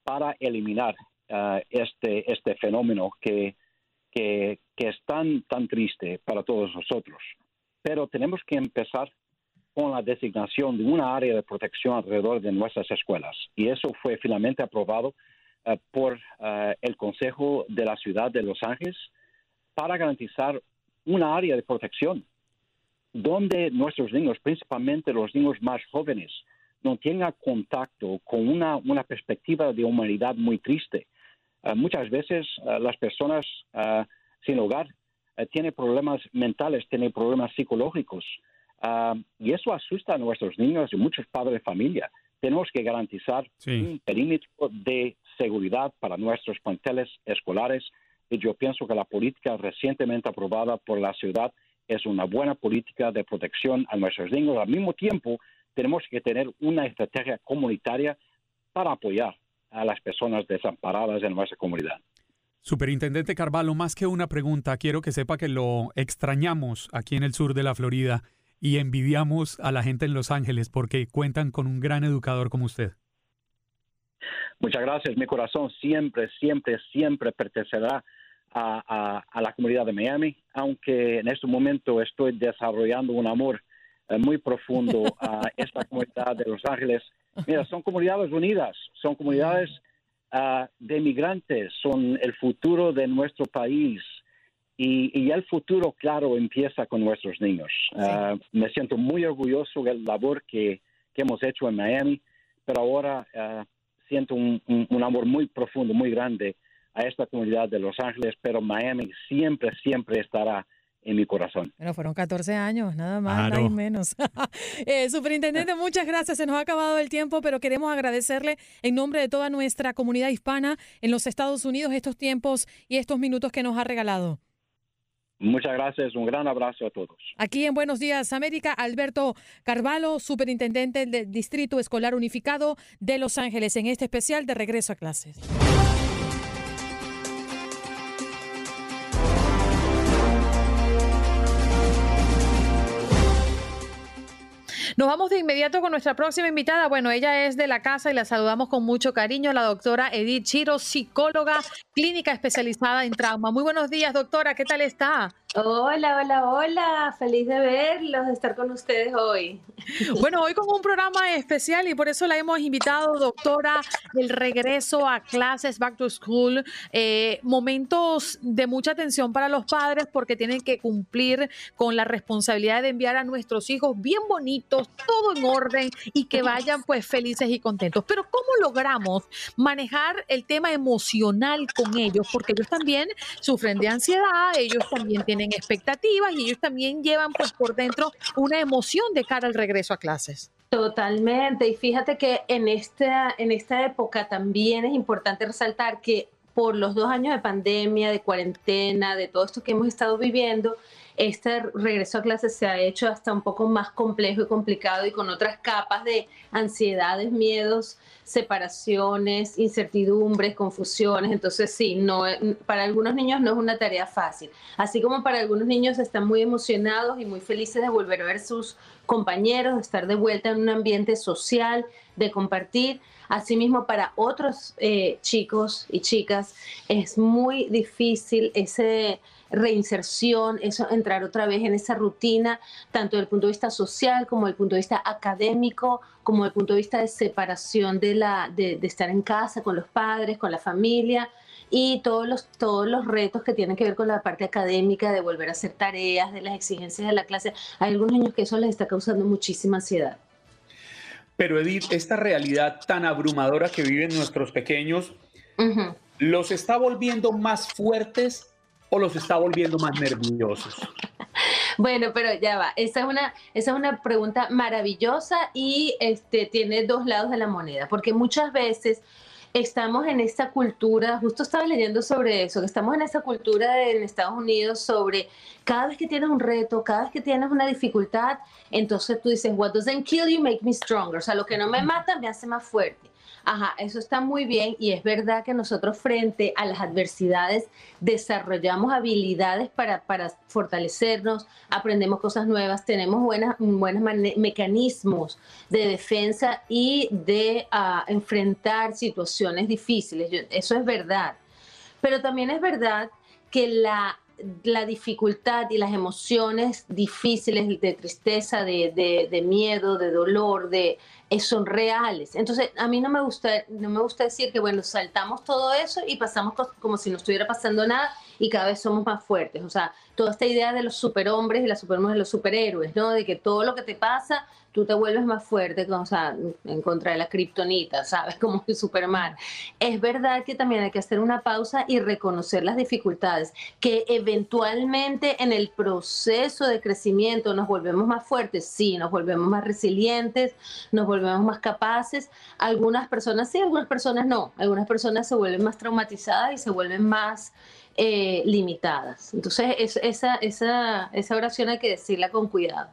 Speaker 7: para eliminar ah, este, este fenómeno que que, es tan, tan triste para todos nosotros. Pero tenemos que empezar con la designación de una área de protección alrededor de nuestras escuelas. Y eso fue finalmente aprobado eh, por eh, el Consejo de la Ciudad de Los Ángeles para garantizar una área de protección donde nuestros niños, principalmente los niños más jóvenes, no tengan contacto con una, una perspectiva de humanidad muy triste muchas veces ah, las personas ah, sin hogar tienen problemas mentales, tienen problemas psicológicos. y eso asusta a nuestros niños y muchos padres de familia. Tenemos que garantizar un perímetro de seguridad para nuestros planteles escolares y yo pienso que la política recientemente aprobada por la ciudad es una buena política de protección a nuestros niños. Al mismo tiempo, tenemos que tener una estrategia comunitaria para apoyar a las personas desamparadas en nuestra comunidad.
Speaker 4: Superintendente Carvalho, más que una pregunta, quiero que sepa que lo extrañamos aquí en el sur de la Florida y envidiamos a la gente en Los Ángeles porque cuentan con un gran educador como usted.
Speaker 7: Muchas gracias. Mi corazón siempre, siempre, siempre pertenecerá a, la comunidad de Miami, aunque en este momento estoy desarrollando un amor eh, muy profundo a esta comunidad de Los Ángeles Mira, son comunidades unidas, son comunidades uh, de migrantes, son el futuro de nuestro país. Y, y, el futuro, claro, empieza con nuestros niños. Uh, me siento muy orgulloso de la labor que, que hemos hecho en Miami, pero ahora uh, siento un, un, amor muy profundo, muy grande a esta comunidad de Los Ángeles, pero Miami siempre, siempre estará en mi corazón.
Speaker 1: Pero fueron 14 años, nada más, nada menos. eh, superintendente, muchas gracias. Se nos ha acabado el tiempo, pero queremos agradecerle en nombre de toda nuestra comunidad hispana en los Estados Unidos estos tiempos y estos minutos que nos ha regalado.
Speaker 7: Muchas gracias, un gran abrazo a todos.
Speaker 1: Aquí en Buenos Días América, Alberto Carvalho, superintendente del Distrito Escolar Unificado de Los Ángeles, en este especial de regreso a clases. Nos vamos de inmediato con nuestra próxima invitada. Bueno, ella es de la casa y la saludamos con mucho cariño, la doctora Edith Chiro, psicóloga clínica especializada en trauma. Muy buenos días, doctora, ¿qué tal está?
Speaker 8: Hola, hola, hola, feliz de verlos, de estar con ustedes hoy.
Speaker 1: Bueno, hoy con un programa especial y por eso la hemos invitado, doctora, el regreso a clases, back to school, eh, momentos de mucha atención para los padres porque tienen que cumplir con la responsabilidad de enviar a nuestros hijos bien bonitos, todo en orden y que vayan pues felices y contentos. Pero ¿cómo logramos manejar el tema emocional con ellos? Porque ellos también sufren de ansiedad, ellos también tienen expectativas y ellos también llevan pues por dentro una emoción de cara al regreso a clases.
Speaker 8: Totalmente. Y fíjate que en esta, en esta época también es importante resaltar que por los dos años de pandemia, de cuarentena, de todo esto que hemos estado viviendo, este regreso a clases se ha hecho hasta un poco más complejo y complicado y con otras capas de ansiedades, miedos, separaciones, incertidumbres, confusiones. Entonces, sí, no, para algunos niños no es una tarea fácil. Así como para algunos niños están muy emocionados y muy felices de volver a ver sus compañeros, de estar de vuelta en un ambiente social, de compartir. Asimismo, para otros eh, chicos y chicas es muy difícil ese reinserción, eso entrar otra vez en esa rutina, tanto desde el punto de vista social como desde el punto de vista académico, como desde el punto de vista de separación de, la, de, estar en casa con los padres, con la familia y todos los, todos los retos que tienen que ver con la parte académica, de volver a hacer tareas, de las exigencias de la clase. Hay algunos niños que eso les está causando muchísima ansiedad.
Speaker 4: Pero Edith, esta realidad tan abrumadora que viven nuestros pequeños, ¿los está volviendo más fuertes o los está volviendo más nerviosos?
Speaker 8: Bueno, pero ya va. Esa es una, esa es una pregunta maravillosa y este, tiene dos lados de la moneda, porque muchas veces estamos en esta cultura, justo estaba leyendo sobre eso, que estamos en esta cultura en Estados Unidos sobre cada vez que tienes un reto, cada vez que tienes una dificultad, entonces tú dices, what doesn't kill you make me stronger, o sea, lo que no me mata me hace más fuerte. Ajá, eso está muy bien y es verdad que nosotros frente a las adversidades desarrollamos habilidades para, fortalecernos, aprendemos cosas nuevas, tenemos buenos buenas mecanismos de defensa y de ah, enfrentar situaciones difíciles. eso es verdad. Pero también es verdad que la la dificultad y las emociones difíciles de tristeza, de, de miedo, de dolor, de eh, son reales. Entonces, a mí no me gusta, no me gusta decir que, bueno, saltamos todo eso y pasamos como si no estuviera pasando nada y cada vez somos más fuertes. O sea, toda esta idea de los superhombres y las supermujeres, los superhéroes, ¿no? De que todo lo que te pasa, tú te vuelves más fuerte, o sea, en contra de la kriptonita, ¿sabes? Como Superman. Es verdad que también hay que hacer una pausa y reconocer las dificultades, que eventualmente en el proceso de crecimiento nos volvemos más fuertes, sí, nos volvemos más resilientes, nos volvemos más capaces. Algunas personas sí, algunas personas no. Algunas personas se vuelven más traumatizadas y se vuelven más eh, limitadas. Entonces, esa, esa, oración hay que decirla con cuidado.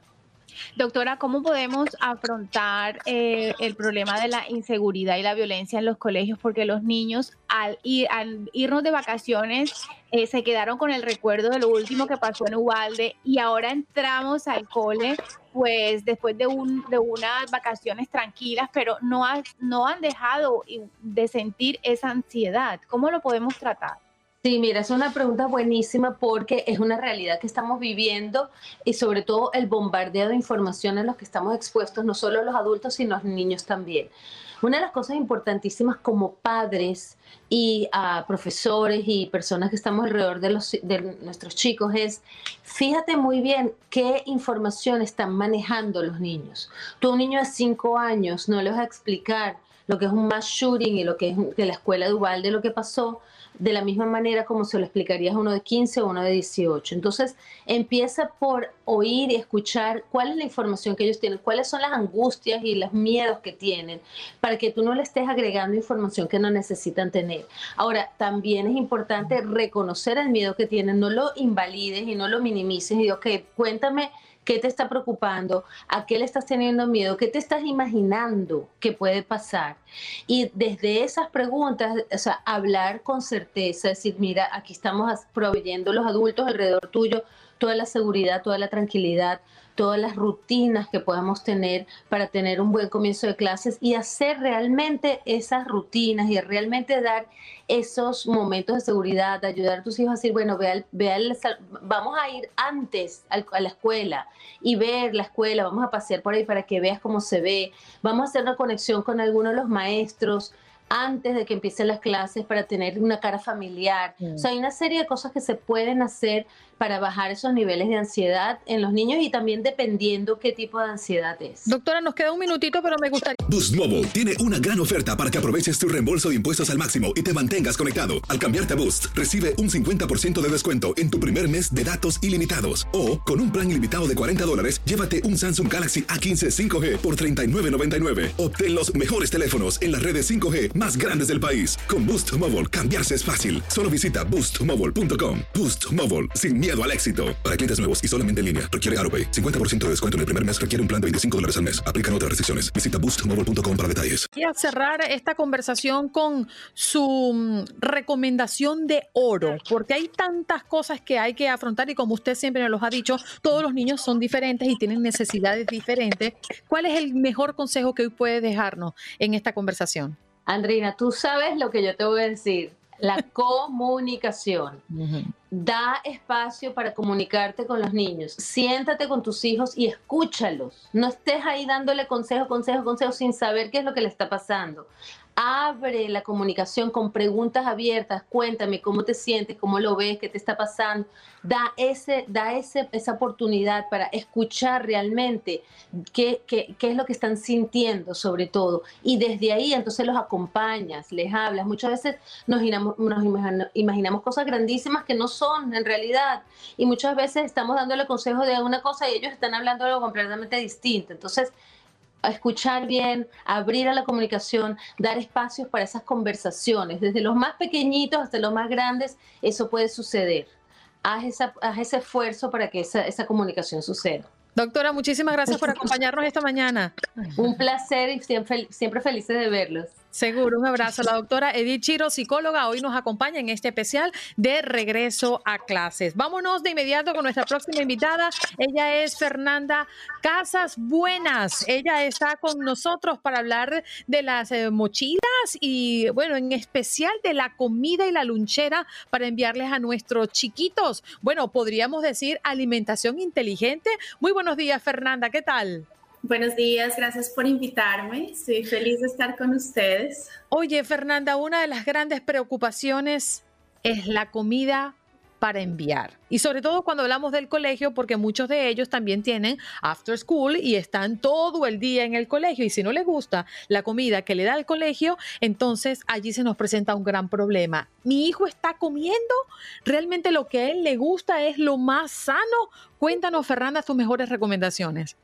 Speaker 5: Doctora, ¿cómo podemos afrontar eh, el problema de la inseguridad y la violencia en los colegios? Porque los niños al, ir, irnos de vacaciones eh, se quedaron con el recuerdo de lo último que pasó en Ubalde y ahora entramos al cole pues después de, un, de unas vacaciones tranquilas, pero no, no han dejado de sentir esa ansiedad. ¿Cómo lo podemos tratar?
Speaker 8: Sí, mira, es una pregunta buenísima porque es una realidad que estamos viviendo y sobre todo el bombardeo de información a los que estamos expuestos, no solo los adultos, sino los niños también. Una de las cosas importantísimas como padres y uh, profesores y personas que estamos alrededor de, los, de nuestros chicos es, fíjate muy bien qué información están manejando los niños. Tú un niño de 5 años no le vas a explicar lo que es un mass shooting y lo que es de la escuela de lo que pasó, de la misma manera como se lo explicarías a uno de 15 o uno de 18. Entonces, empieza por oír y escuchar cuál es la información que ellos tienen, cuáles son las angustias y los miedos que tienen, para que tú no le estés agregando información que no necesitan tener. Ahora, también es importante reconocer el miedo que tienen, no lo invalides y no lo minimices y ok, cuéntame ¿Qué te está preocupando? ¿A qué le estás teniendo miedo? ¿Qué te estás imaginando que puede pasar? Y desde esas preguntas, o sea, hablar con certeza, decir, mira, aquí estamos proveyendo los adultos alrededor tuyo toda la seguridad, toda la tranquilidad, todas las rutinas que podamos tener para tener un buen comienzo de clases y hacer realmente esas rutinas y realmente dar esos momentos de seguridad, ayudar a tus hijos a decir, bueno, ve vamos a ir antes a la escuela y ver la escuela, vamos a pasear por ahí para que veas cómo se ve, vamos a hacer una conexión con algunos de los maestros antes de que empiecen las clases para tener una cara familiar. O sea, hay una serie de cosas que se pueden hacer para bajar esos niveles de ansiedad en los niños y también dependiendo qué tipo de ansiedad es.
Speaker 1: Doctora, nos queda un minutito, pero me gustaría...
Speaker 9: Boost Mobile tiene una gran oferta para que aproveches tu reembolso de impuestos al máximo y te mantengas conectado. Al cambiarte a Boost, recibe un 50% de descuento en tu primer mes de datos ilimitados. O, con un plan ilimitado de 40 dólares, llévate un Samsung Galaxy A15 5G por $39.99. Obtén los mejores teléfonos en las redes 5G más grandes del país. Con Boost Mobile, cambiarse es fácil. Solo visita boostmobile.com. Boost Mobile, sin miedo al éxito. Para clientes nuevos y solamente en línea, requiere AroPay. 50% de descuento en el primer mes requiere un plan de 25 dólares al mes. Aplican otras restricciones. Visita boostmobile.com para detalles.
Speaker 1: Quiero cerrar esta conversación con su mm, recomendación de oro, porque hay tantas cosas que hay que afrontar y como usted siempre nos los ha dicho, todos los niños son diferentes y tienen necesidades diferentes. ¿Cuál es el mejor consejo que hoy puede dejarnos en esta conversación?
Speaker 8: Andrina, tú sabes lo que yo te voy a decir la comunicación. Da espacio para comunicarte con los niños. Siéntate con tus hijos y escúchalos. No estés ahí dándole consejo, consejo, consejo sin saber qué es lo que le está pasando abre la comunicación con preguntas abiertas, cuéntame cómo te sientes, cómo lo ves, qué te está pasando, da, ese, da ese, esa oportunidad para escuchar realmente qué, qué, qué, es lo que están sintiendo sobre todo. Y desde ahí entonces los acompañas, les hablas. Muchas veces nos, imaginamos cosas grandísimas que no son en realidad. Y muchas veces estamos dándole consejo de una cosa y ellos están hablando de algo completamente distinto. Entonces, a escuchar bien, abrir a la comunicación, dar espacios para esas conversaciones, desde los más pequeñitos hasta los más grandes, eso puede suceder. Haz, ese esfuerzo para que esa, esa comunicación suceda.
Speaker 1: Doctora, muchísimas gracias por acompañarnos esta mañana.
Speaker 8: Un placer y siempre, siempre felices de verlos.
Speaker 1: Seguro, un abrazo. La doctora Edith Chiro, psicóloga, hoy nos acompaña en este especial de regreso a clases. Vámonos de inmediato con nuestra próxima invitada. Ella es Fernanda Casas Buenas. Ella está con nosotros para hablar de las eh, mochilas y, bueno, en especial de la comida y la lunchera para enviarles a nuestros chiquitos. Bueno, podríamos decir alimentación inteligente. Muy buenos días, Fernanda. ¿Qué tal?
Speaker 10: Buenos días, gracias por invitarme. Estoy feliz de estar con ustedes.
Speaker 1: Oye, Fernanda, una de las grandes preocupaciones es la comida para enviar. Y sobre todo cuando hablamos del colegio, porque muchos de ellos también tienen after school y están todo el día en el colegio. Y si no les gusta la comida que le da el colegio, entonces allí se nos presenta un gran problema. Mi hijo está comiendo, realmente lo que a él le gusta es lo más sano. Cuéntanos, Fernanda, tus mejores recomendaciones.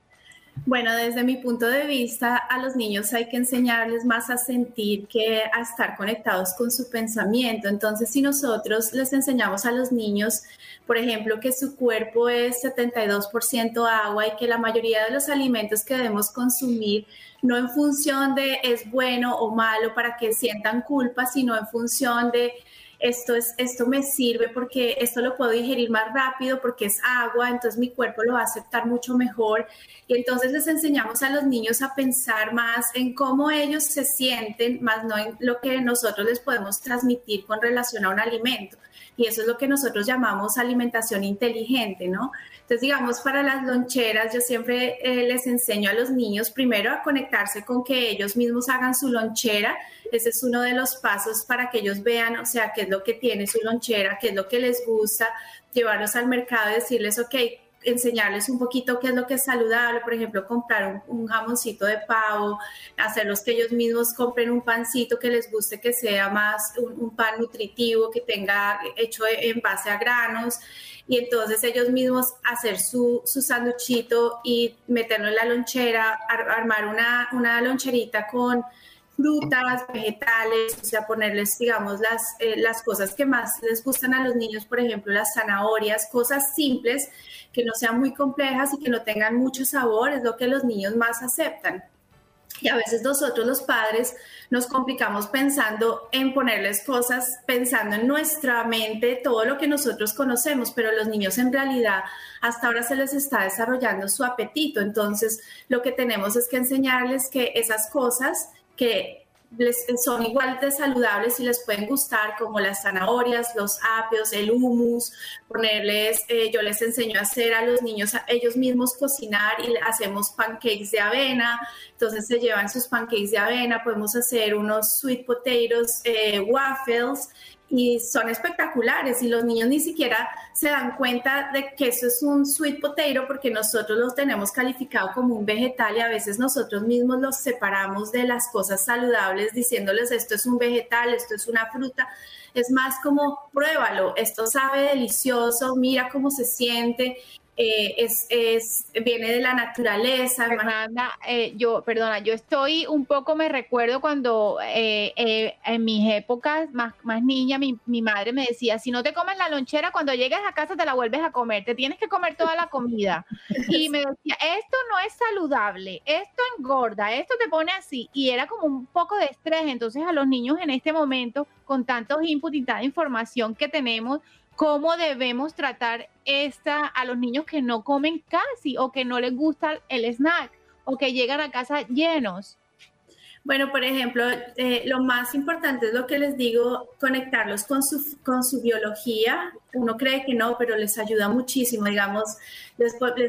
Speaker 10: Bueno, desde mi punto de vista, a los niños hay que enseñarles más a sentir que a estar conectados con su pensamiento. Entonces, si nosotros les enseñamos a los niños, por ejemplo, que su cuerpo es 72% agua y que la mayoría de los alimentos que debemos consumir no en función de es bueno o malo para que sientan culpa, sino en función de esto, es, esto me sirve porque esto lo puedo digerir más rápido porque es agua, entonces mi cuerpo lo va a aceptar mucho mejor. Y entonces les enseñamos a los niños a pensar más en cómo ellos se sienten, más no en lo que nosotros les podemos transmitir con relación a un alimento. Y eso es lo que nosotros llamamos alimentación inteligente, ¿no? Entonces, digamos, para las loncheras, yo siempre eh, les enseño a los niños primero a conectarse con que ellos mismos hagan su lonchera. Ese es uno de los pasos para que ellos vean, o sea, qué es lo que tiene su lonchera, qué es lo que les gusta, llevarlos al mercado y decirles, ok, enseñarles un poquito qué es lo que es saludable, por ejemplo, comprar un, jamoncito de pavo, hacerlos que ellos mismos compren un pancito que les guste, que sea más un, pan nutritivo, que tenga hecho en base a granos, y entonces ellos mismos hacer su, su sanduchito y meterlo en la lonchera, armar una, una loncherita con frutas, vegetales, o sea, ponerles, digamos, las, eh, las cosas que más les gustan a los niños, por ejemplo, las zanahorias, cosas simples, que no sean muy complejas y que no tengan mucho sabor, es lo que los niños más aceptan. Y a veces nosotros los padres nos complicamos pensando en ponerles cosas, pensando en nuestra mente, todo lo que nosotros conocemos, pero los niños en realidad hasta ahora se les está desarrollando su apetito. Entonces, lo que tenemos es que enseñarles que esas cosas que son igual de saludables y les pueden gustar, como las zanahorias, los apios, el humus, ponerles, eh, yo les enseño a hacer a los niños ellos mismos cocinar y hacemos pancakes de avena, entonces se llevan sus pancakes de avena, podemos hacer unos sweet potatoes, eh, waffles, y son espectaculares y los niños ni siquiera se dan cuenta de que eso es un sweet potato porque nosotros los tenemos calificado como un vegetal y a veces nosotros mismos los separamos de las cosas saludables diciéndoles esto es un vegetal, esto es una fruta. Es más como pruébalo, esto sabe delicioso, mira cómo se siente eh, es, es, viene de la naturaleza.
Speaker 5: Fernanda, eh, yo, perdona, yo estoy un poco, me recuerdo cuando eh, en mis épocas más, más niña, mi, mi, madre me decía, si no te comes la lonchera, cuando llegues a casa te la vuelves a comer, te tienes que comer toda la comida. Y me decía, esto no es saludable, esto engorda, esto te pone así. Y era como un poco de estrés. Entonces a los niños en este momento, con tantos inputs y tanta información que tenemos, cómo debemos tratar esta a los niños que no comen casi o que no les gusta el snack o que llegan a casa llenos.
Speaker 10: Bueno, por ejemplo, eh, lo más importante es lo que les digo, conectarlos con su, con su biología. Uno cree que no, pero les ayuda muchísimo. Digamos,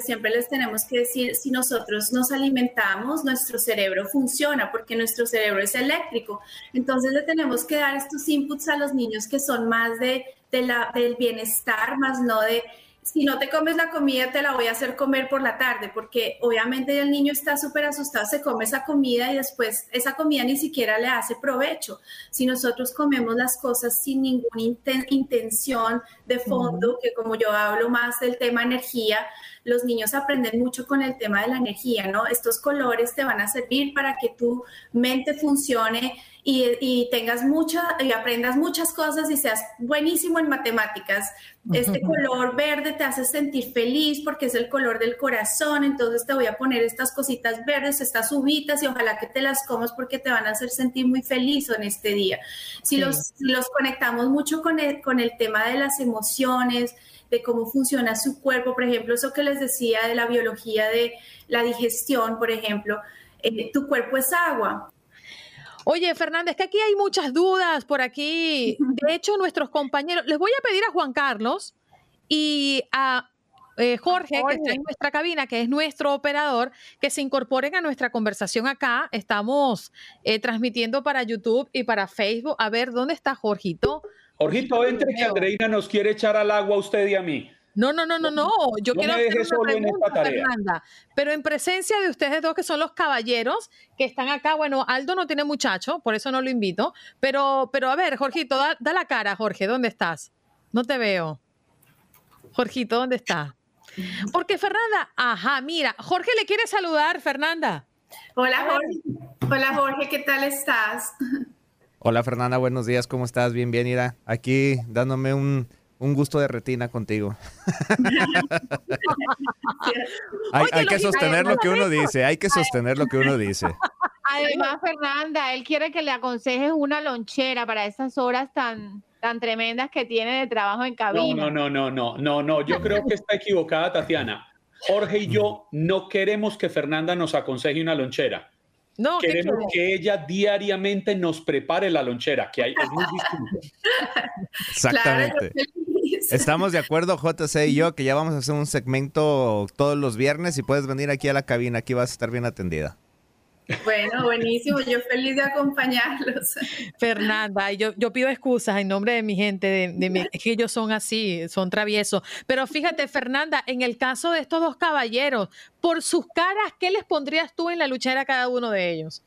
Speaker 10: siempre les tenemos que decir, si nosotros nos alimentamos, nuestro cerebro funciona porque nuestro cerebro es eléctrico. Entonces le tenemos que dar estos inputs a los niños que son más de del bienestar, más no de si no te comes la comida, te la voy a hacer comer por la tarde, porque obviamente el niño está súper asustado, se come esa comida y después esa comida ni siquiera le hace provecho. Si nosotros comemos las cosas sin ninguna intención de fondo, que como yo hablo más del tema energía, los niños aprenden mucho con el tema de la energía, ¿no? Estos colores te van a servir para que tu mente funcione y, tengas mucha, y aprendas muchas cosas y seas buenísimo en matemáticas. Este color verde te hace sentir feliz porque es el color del corazón, entonces te voy a poner estas cositas verdes, estas uvitas y ojalá que te las comas porque te van a hacer sentir muy feliz en este día. Si los, los conectamos mucho con el, con el tema de las emociones, de cómo funciona su cuerpo, por ejemplo, eso que les decía de la biología de la digestión, por ejemplo, eh, tu cuerpo es agua.
Speaker 1: Oye, Fernández, que aquí hay muchas dudas por aquí. De hecho, nuestros compañeros, les voy a pedir a Juan Carlos y a eh, Jorge, que está en nuestra cabina, que es nuestro operador, que se incorporen a nuestra conversación acá. Estamos eh, transmitiendo para YouTube y para Facebook. A ver, ¿dónde está Jorgito?
Speaker 4: Jorgito, entre que Andreina nos quiere echar al agua a usted y a mí.
Speaker 1: No, no, no, no, no. Yo quiero hacer una pregunta, Fernanda, pero en presencia de ustedes dos que son los caballeros que están acá. Bueno, Aldo no tiene muchacho, por eso no lo invito. Pero, pero a ver, Jorgito, da, da la cara, Jorge, ¿dónde estás? No te veo. Jorgito, ¿dónde está? Porque Fernanda, ajá, mira, Jorge le quiere saludar, Fernanda.
Speaker 10: Hola, Jorge. Hola, Jorge, ¿qué tal estás?
Speaker 11: Hola Fernanda, buenos días, ¿cómo estás? Bien, bien, Ira. Aquí dándome un, gusto de retina contigo. hay, que sostener lo que uno dice, hay que sostener lo que uno dice.
Speaker 5: Además, Fernanda, él quiere que le aconsejes una lonchera para esas horas tan, tan tremendas que tiene de trabajo en cabina.
Speaker 4: No, no, no, no, no, no, yo creo que está equivocada Tatiana. Jorge y yo no queremos que Fernanda nos aconseje una lonchera. No, Queremos que ella diariamente nos prepare la lonchera, que hay, es muy distinto.
Speaker 11: Exactamente. Estamos de acuerdo, JC y yo, que ya vamos a hacer un segmento todos los viernes y puedes venir aquí a la cabina, aquí vas a estar bien atendida.
Speaker 10: Bueno, buenísimo. Yo feliz de acompañarlos.
Speaker 1: Fernanda, yo, yo pido excusas en nombre de mi gente, de, de es que ellos son así, son traviesos. Pero fíjate, Fernanda, en el caso de estos dos caballeros, por sus caras, ¿qué les pondrías tú en la luchera a cada uno de ellos?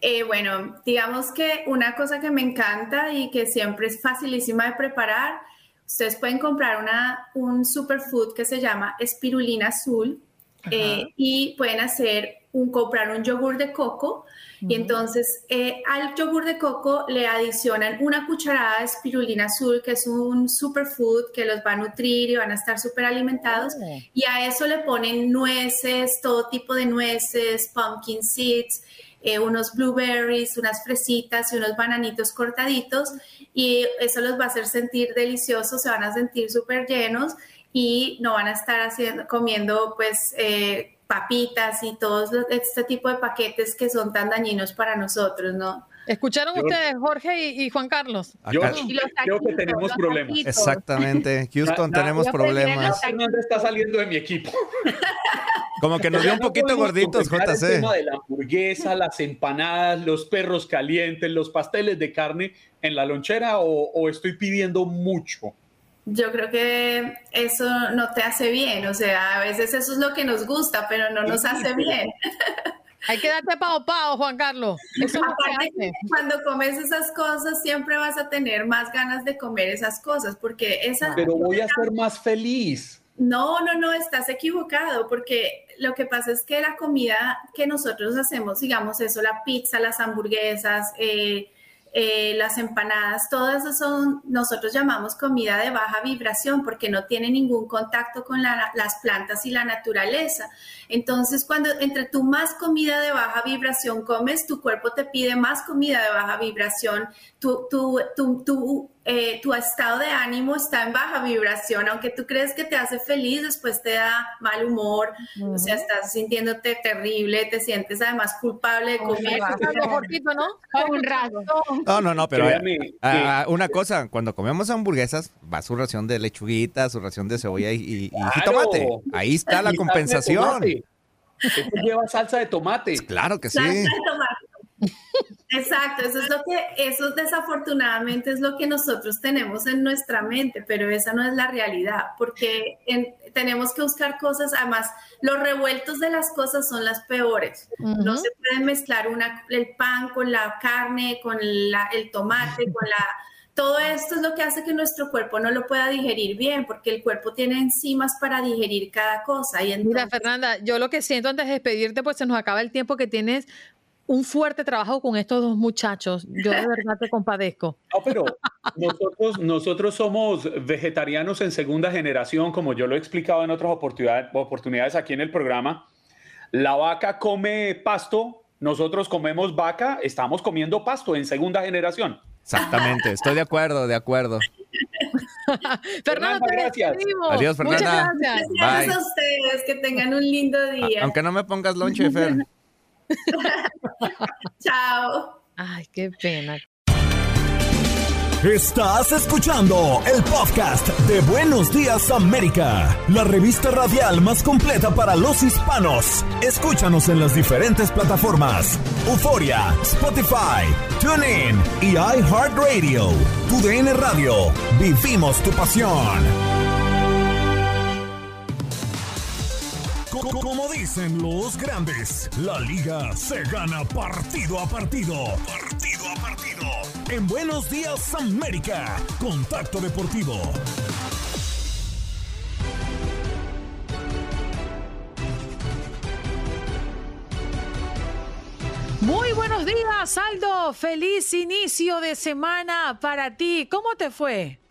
Speaker 10: Eh, bueno, digamos que una cosa que me encanta y que siempre es facilísima de preparar, ustedes pueden comprar una, un superfood que se llama espirulina azul eh, y pueden hacer un, comprar un yogur de coco y entonces eh, al yogur de coco le adicionan una cucharada de espirulina azul, que es un superfood que los va a nutrir y van a estar súper alimentados. Oh. Y a eso le ponen nueces, todo tipo de nueces, pumpkin seeds, eh, unos blueberries, unas fresitas y unos bananitos cortaditos. Y eso los va a hacer sentir deliciosos, se van a sentir súper llenos y no van a estar haciendo, comiendo pues eh, papitas y todo este tipo de paquetes que son tan dañinos para nosotros, ¿no?
Speaker 1: ¿Escucharon ustedes, Jorge y, Juan Carlos?
Speaker 4: Yo creo que tenemos problemas.
Speaker 11: Exactamente. Houston, tenemos problemas.
Speaker 4: Fernanda está saliendo de mi equipo.
Speaker 11: Como que nos dio un poquito gorditos, JC.
Speaker 4: El tema de la hamburguesa, las empanadas, los perros calientes, los pasteles de carne en la lonchera o estoy pidiendo mucho?
Speaker 10: Yo creo que eso no te hace bien, o sea, a veces eso es lo que nos gusta, pero no nos hace bien.
Speaker 1: Hay que darte pao pao, Juan Carlos. Eso
Speaker 10: cuando comes esas cosas siempre vas a tener más ganas de comer esas cosas, porque esas...
Speaker 4: Pero voy a ser más feliz.
Speaker 10: No, no, no, estás equivocado, porque lo que pasa es que la comida que nosotros hacemos, digamos eso, la pizza, las hamburguesas, eh, eh, las empanadas, todas son, nosotros llamamos comida de baja vibración porque no tiene ningún contacto con las plantas y la naturaleza. Entonces, cuando entre tú más comida de baja vibración comes, tu cuerpo te pide más comida de baja vibración, tu, tu, tu, eh, tu estado de ánimo está en baja vibración, aunque tú crees que te hace feliz, después te da mal humor, o sea, estás sintiéndote terrible, te sientes además culpable de comer.
Speaker 1: ¿no? Un
Speaker 11: No, no, no, pero eh, ah, una cosa, cuando comemos hamburguesas, va su ración de lechuguita, su ración de cebolla y, tomate. Ahí está la compensación.
Speaker 4: Esto lleva salsa de tomate.
Speaker 11: Claro que sí.
Speaker 10: Exacto, eso es lo que, eso desafortunadamente es lo que nosotros tenemos en nuestra mente, pero esa no es la realidad, porque tenemos que buscar cosas, además, los revueltos de las cosas son las peores. No se puede mezclar una, el pan con la carne, con el tomate, con la... Todo esto es lo que hace que nuestro cuerpo no lo pueda digerir bien, porque el cuerpo tiene enzimas para digerir cada cosa. Y
Speaker 1: Mira, Fernanda, yo lo que siento antes de despedirte, pues se nos acaba el tiempo que tienes un fuerte trabajo con estos dos muchachos. Yo de verdad te compadezco.
Speaker 4: No, pero nosotros, nosotros somos vegetarianos en segunda generación, como yo lo he explicado en otras oportunidades, oportunidades aquí en el programa. La vaca come pasto, nosotros comemos vaca, estamos comiendo pasto en segunda generación.
Speaker 11: Exactamente, estoy de acuerdo, de acuerdo.
Speaker 1: Fernanda, gracias.
Speaker 11: Adiós, Fernanda.
Speaker 10: gracias. Gracias a ustedes, que tengan un lindo día.
Speaker 11: Aunque no me pongas lonche, Fer.
Speaker 10: Chao.
Speaker 1: Ay, qué pena.
Speaker 2: Estás escuchando el podcast de Buenos Días América, la revista radial más completa para los hispanos. Escúchanos en las diferentes plataformas: Euforia, Spotify, TuneIn y iHeartRadio. Tu DN Radio. Vivimos tu pasión. Dicen los grandes, la liga se gana partido a partido. Partido a partido. En Buenos Días América, Contacto Deportivo.
Speaker 1: Muy buenos días, Aldo. Feliz inicio de semana para ti. ¿Cómo te fue?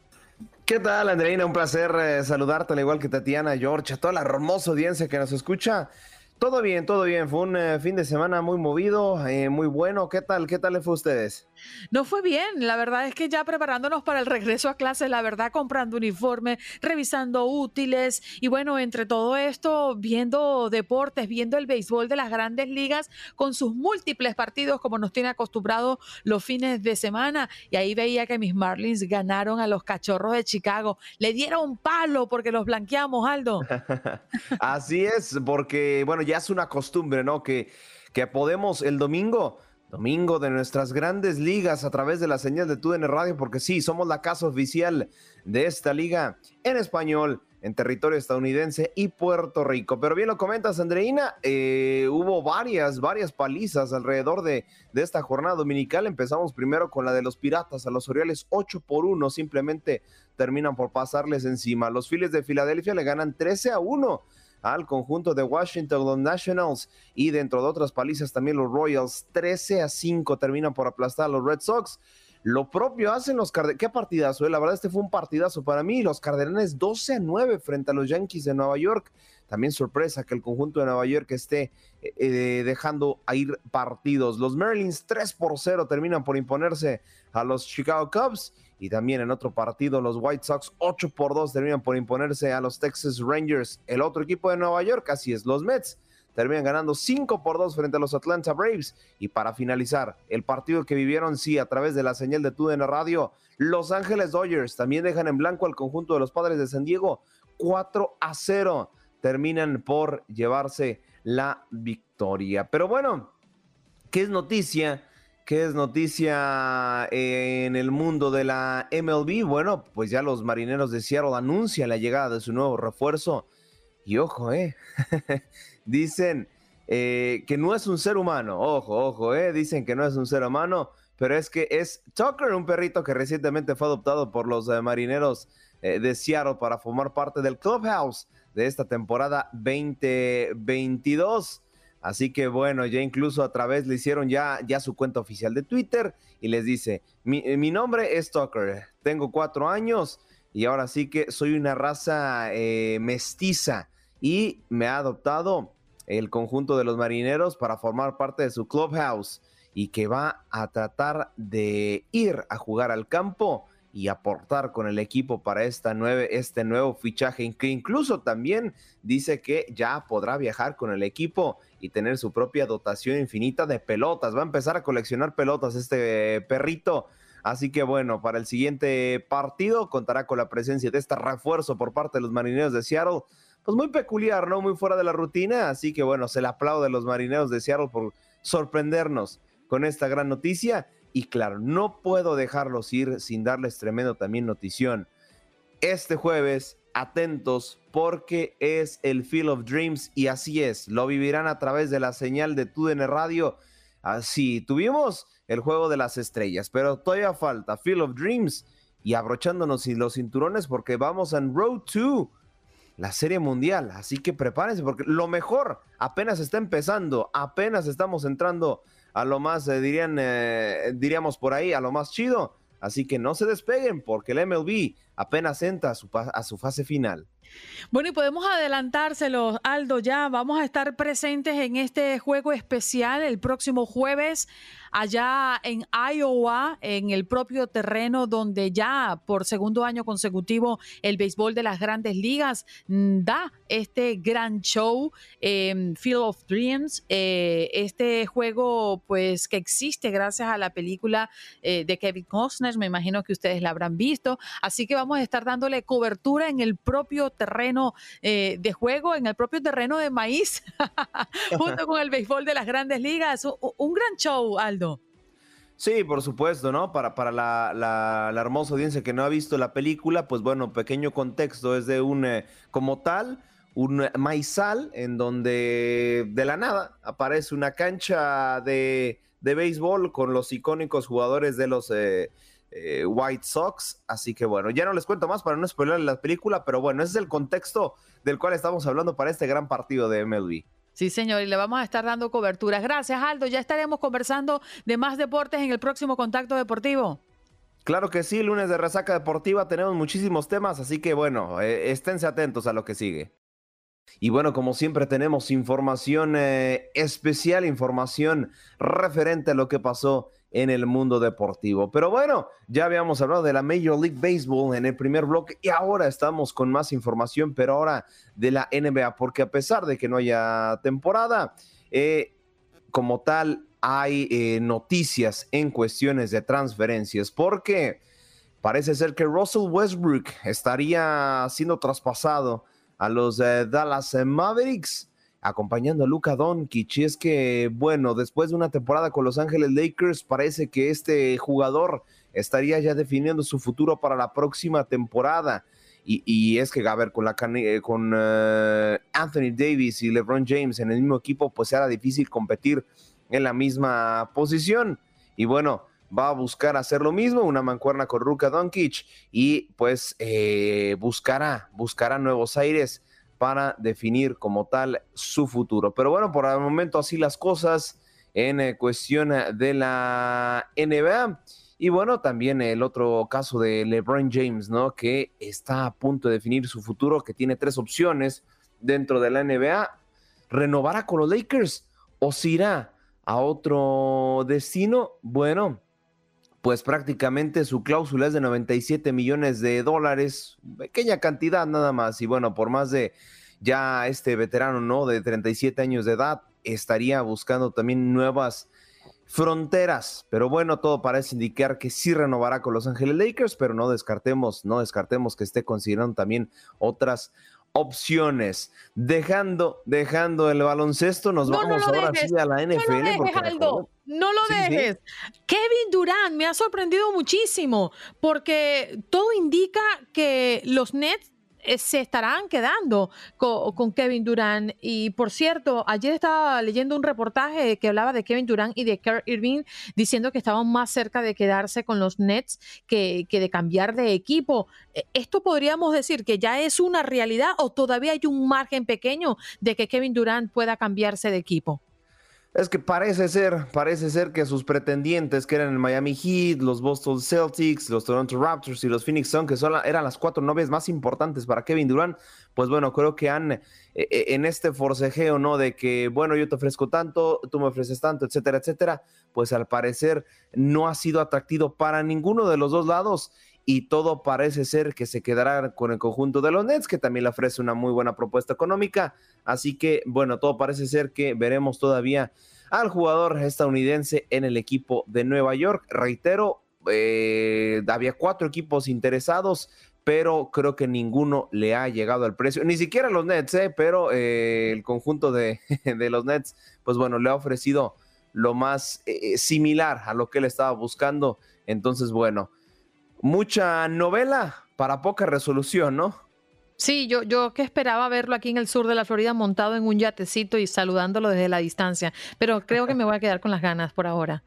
Speaker 12: ¿Qué tal, Andreina? Un placer eh, saludarte, al igual que Tatiana, George, a toda la hermosa audiencia que nos escucha. Todo bien, todo bien. Fue un eh, fin de semana muy movido, eh, muy bueno. ¿Qué tal? ¿Qué tal le fue a ustedes?
Speaker 1: No fue bien. La verdad es que ya preparándonos para el regreso a clases, la verdad, comprando uniforme, revisando útiles y bueno, entre todo esto, viendo deportes, viendo el béisbol de las grandes ligas con sus múltiples partidos como nos tiene acostumbrado los fines de semana. Y ahí veía que mis Marlins ganaron a los cachorros de Chicago. Le dieron palo porque los blanqueamos, Aldo.
Speaker 12: Así es, porque bueno, ya es una costumbre, ¿no? Que, que podemos el domingo domingo de nuestras grandes ligas a través de la señal de TUDN Radio, porque sí, somos la casa oficial de esta liga en español en territorio estadounidense y Puerto Rico. Pero bien lo comentas, Andreina, eh, hubo varias, varias palizas alrededor de, de, esta jornada dominical. Empezamos primero con la de los Piratas a los Orioles 8 por 1, simplemente terminan por pasarles encima. Los Phillies de Filadelfia le ganan 13 a 1 al conjunto de Washington, los Nationals y dentro de otras palizas también los Royals. 13 a 5 terminan por aplastar a los Red Sox. Lo propio hacen los Cardenales. Qué partidazo, eh? la verdad, este fue un partidazo para mí. Los Cardenales 12 a 9 frente a los Yankees de Nueva York. También sorpresa que el conjunto de Nueva York esté eh, eh, dejando a ir partidos. Los Marlins 3 por 0 terminan por imponerse a los Chicago Cubs. Y también en otro partido, los White Sox 8 por 2 terminan por imponerse a los Texas Rangers. El otro equipo de Nueva York, así es, los Mets terminan ganando 5 por 2 frente a los Atlanta Braves. Y para finalizar, el partido que vivieron, sí, a través de la señal de TUDN Radio, Los Ángeles Dodgers también dejan en blanco al conjunto de los padres de San Diego. 4 a 0 terminan por llevarse la victoria. Pero bueno, ¿qué es noticia? ¿Qué es noticia en el mundo de la MLB? Bueno, pues ya los marineros de Seattle anuncian la llegada de su nuevo refuerzo. Y ojo, eh, dicen eh, que no es un ser humano. Ojo, ojo, eh, dicen que no es un ser humano, pero es que es Tucker, un perrito que recientemente fue adoptado por los eh, marineros eh, de Seattle para formar parte del clubhouse de esta temporada 2022. Así que bueno, ya incluso a través le hicieron ya, ya su cuenta oficial de Twitter y les dice, mi, eh, nombre es Tucker, tengo cuatro años y ahora sí que soy una raza eh, mestiza y me ha adoptado el conjunto de los marineros para formar parte de su clubhouse y que va a tratar de ir a jugar al campo y aportar con el equipo para esta nueve, este nuevo fichaje, que incluso también dice que ya podrá viajar con el equipo y tener su propia dotación infinita de pelotas. Va a empezar a coleccionar pelotas este perrito. Así que bueno, para el siguiente partido contará con la presencia de este refuerzo por parte de los marineros de Seattle. Pues muy peculiar, ¿no? Muy fuera de la rutina. Así que bueno, se le aplaude a los marineros de Seattle por sorprendernos con esta gran noticia. Y claro, no puedo dejarlos ir sin darles tremendo también notición. Este jueves, atentos porque es el Field of Dreams y así es, lo vivirán a través de la señal de TUDN Radio. Así, tuvimos el juego de las estrellas, pero todavía falta Field of Dreams y abrochándonos los cinturones porque vamos en Road 2 la Serie Mundial. Así que prepárense porque lo mejor apenas está empezando, apenas estamos entrando a lo más, eh, dirían, eh, diríamos por ahí, a lo más chido. Así que no se despeguen porque el MLB apenas entra a su, fase final.
Speaker 1: Bueno, y podemos adelantárselo, Aldo, ya vamos a estar presentes en este juego especial el próximo jueves allá en Iowa, en el propio terreno donde ya por segundo año consecutivo el béisbol de las grandes ligas mm, da este gran show, eh, Field of Dreams, eh, este juego pues que existe gracias a la película eh, de Kevin Costner, me imagino que ustedes la habrán visto, así que vamos a estar dándole cobertura en el propio terreno eh, de juego, en el propio terreno de maíz, junto con el béisbol de las grandes ligas, un gran show, Aldo.
Speaker 12: Sí, por supuesto, ¿no? Para, para la, hermosa audiencia que no ha visto la película, pues bueno, pequeño contexto, es de un, eh, como tal, un maizal en donde de la nada aparece una cancha de, béisbol con los icónicos jugadores de los eh, eh, White Sox. Así que bueno, ya no les cuento más para no spoiler la película, pero bueno, ese es el contexto del cual estamos hablando para este gran partido de MLB.
Speaker 1: Sí, señor, y le vamos a estar dando coberturas. Gracias, Aldo. Ya estaremos conversando de más deportes en el próximo Contacto Deportivo.
Speaker 12: Claro que sí, lunes de resaca deportiva, tenemos muchísimos temas, así que bueno, eh, esténse atentos a lo que sigue. Y bueno, como siempre tenemos información eh, especial, información referente a lo que pasó en el mundo deportivo. Pero bueno, ya habíamos hablado de la Major League Baseball en el primer bloque y ahora estamos con más información, pero ahora de la NBA, porque a pesar de que no haya temporada, eh, como tal, hay eh, noticias en cuestiones de transferencias, porque parece ser que Russell Westbrook estaría siendo traspasado a los eh, Dallas Mavericks acompañando a Luka Doncic. Y es que, bueno, después de una temporada con Los Ángeles Lakers, parece que este jugador estaría ya definiendo su futuro para la próxima temporada. Y, es que, a ver, con, la, eh, con eh, Anthony Davis y LeBron James en el mismo equipo, pues era difícil competir en la misma posición. Y bueno, va a buscar hacer lo mismo, una mancuerna con Ruka Doncic y pues eh, buscará, buscará nuevos aires para definir como tal su futuro. Pero bueno, por el momento así las cosas en cuestión de la NBA. Y bueno, también el otro caso de LeBron James, ¿no? Que está a punto de definir su futuro, que tiene tres opciones dentro de la NBA. ¿Renovará con los Lakers o se irá a otro destino? Bueno, pues prácticamente su cláusula es de 97 millones de dólares, pequeña cantidad nada más. Y bueno, por más de ya este veterano, ¿no? De 37 años de edad, estaría buscando también nuevas fronteras. Pero bueno, todo parece indicar que sí renovará con Los Ángeles Lakers, pero no descartemos, no descartemos que esté considerando también otras opciones. Dejando, dejando el baloncesto, nos vamos ahora sí a la NFL.
Speaker 1: No lo dejes, Kevin Durant me ha sorprendido muchísimo porque todo indica que los Nets se estarán quedando con, Kevin Durant. Y por cierto, ayer estaba leyendo un reportaje que hablaba de Kevin Durant y de Kerr Irving diciendo que estaban más cerca de quedarse con los Nets que, que de cambiar de equipo. Eh, ¿Esto podríamos decir que ya es una realidad o todavía hay un margen pequeño de que Kevin Durant pueda cambiarse de equipo?
Speaker 12: Es que parece ser, parece ser que sus pretendientes, que eran el Miami Heat, los Boston Celtics, los Toronto Raptors y los Phoenix Suns, que son, eran las cuatro novias más importantes para Kevin Durant, pues bueno, creo que han, eh, eh, en este forcejeo, ¿no? De que, bueno, yo te ofrezco tanto, tú me ofreces tanto, etcétera, etcétera, pues al parecer no ha sido atractivo para ninguno de los dos lados y todo parece ser que se quedará con el conjunto de los Nets, que también le ofrece una muy buena propuesta económica. Así que, bueno, todo parece ser que veremos todavía al jugador estadounidense en el equipo de Nueva York. Reitero, eh, había cuatro equipos interesados, pero creo que ninguno le ha llegado al precio, ni siquiera los Nets, eh, pero eh, el conjunto de, de, los Nets, pues bueno, le ha ofrecido lo más similar a lo que él estaba buscando. Entonces, bueno, mucha novela para poca resolución, ¿no?
Speaker 1: Sí, yo, yo que esperaba verlo aquí en el sur de la Florida montado en un yatecito y saludándolo desde la distancia, pero creo que me voy a quedar con las ganas por ahora.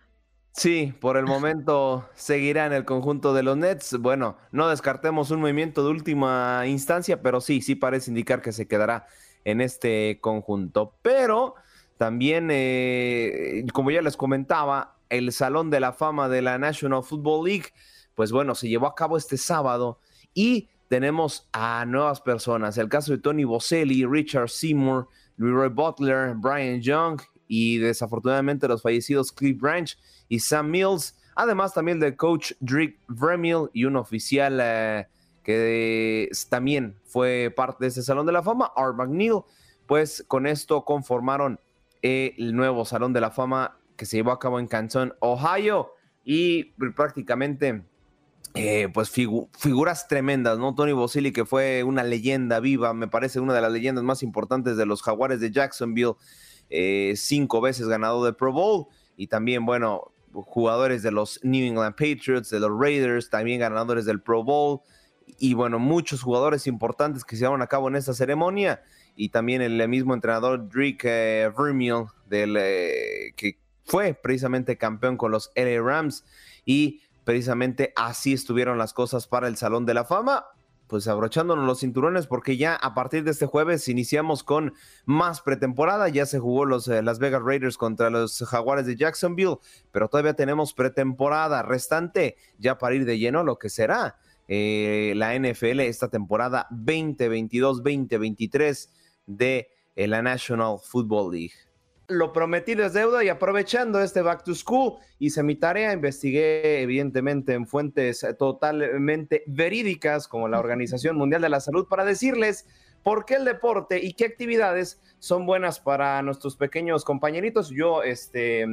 Speaker 12: Sí, por el momento seguirá en el conjunto de los Nets. Bueno, no descartemos un movimiento de última instancia, pero sí, sí parece indicar que se quedará en este conjunto. Pero también, eh, como ya les comentaba, el Salón de la Fama de la National Football League pues bueno, se llevó a cabo este sábado y tenemos a nuevas personas. El caso de Tony Boselli, Richard Seymour, Leroy Butler, Brian Young y desafortunadamente los fallecidos Cliff Branch y Sam Mills. Además también del coach Drake Vremil y un oficial eh, que también fue parte de ese Salón de la Fama, Art McNeil. Pues con esto conformaron el nuevo Salón de la Fama que se llevó a cabo en Canton, Ohio. Y prácticamente eh, pues figuras tremendas, ¿no? Tony Bosilli, que fue una leyenda viva, me parece una de las leyendas más importantes de los Jaguares de Jacksonville, eh, cinco veces ganador de Pro Bowl, y también, bueno, jugadores de los New England Patriots, de los Raiders, también ganadores del Pro Bowl, y bueno, muchos jugadores importantes que se llevaron a cabo en esta ceremonia, y también el mismo entrenador Drake eh, Vermeil, del, que fue precisamente campeón con los LA Rams, y precisamente así estuvieron las cosas para el Salón de la Fama. Pues abrochándonos los cinturones porque ya a partir de este jueves iniciamos con más pretemporada. Ya se jugó los eh, Las Vegas Raiders contra los Jaguares de Jacksonville, pero todavía tenemos pretemporada restante ya para ir de lleno lo que será eh, la NFL esta temporada 2022-2023 de eh, la National Football League. Lo prometí es deuda y aprovechando este back to school hice mi tarea, investigué evidentemente en fuentes totalmente verídicas como la Organización Mundial de la Salud para decirles por qué el deporte y qué actividades son buenas para nuestros pequeños compañeritos. Yo este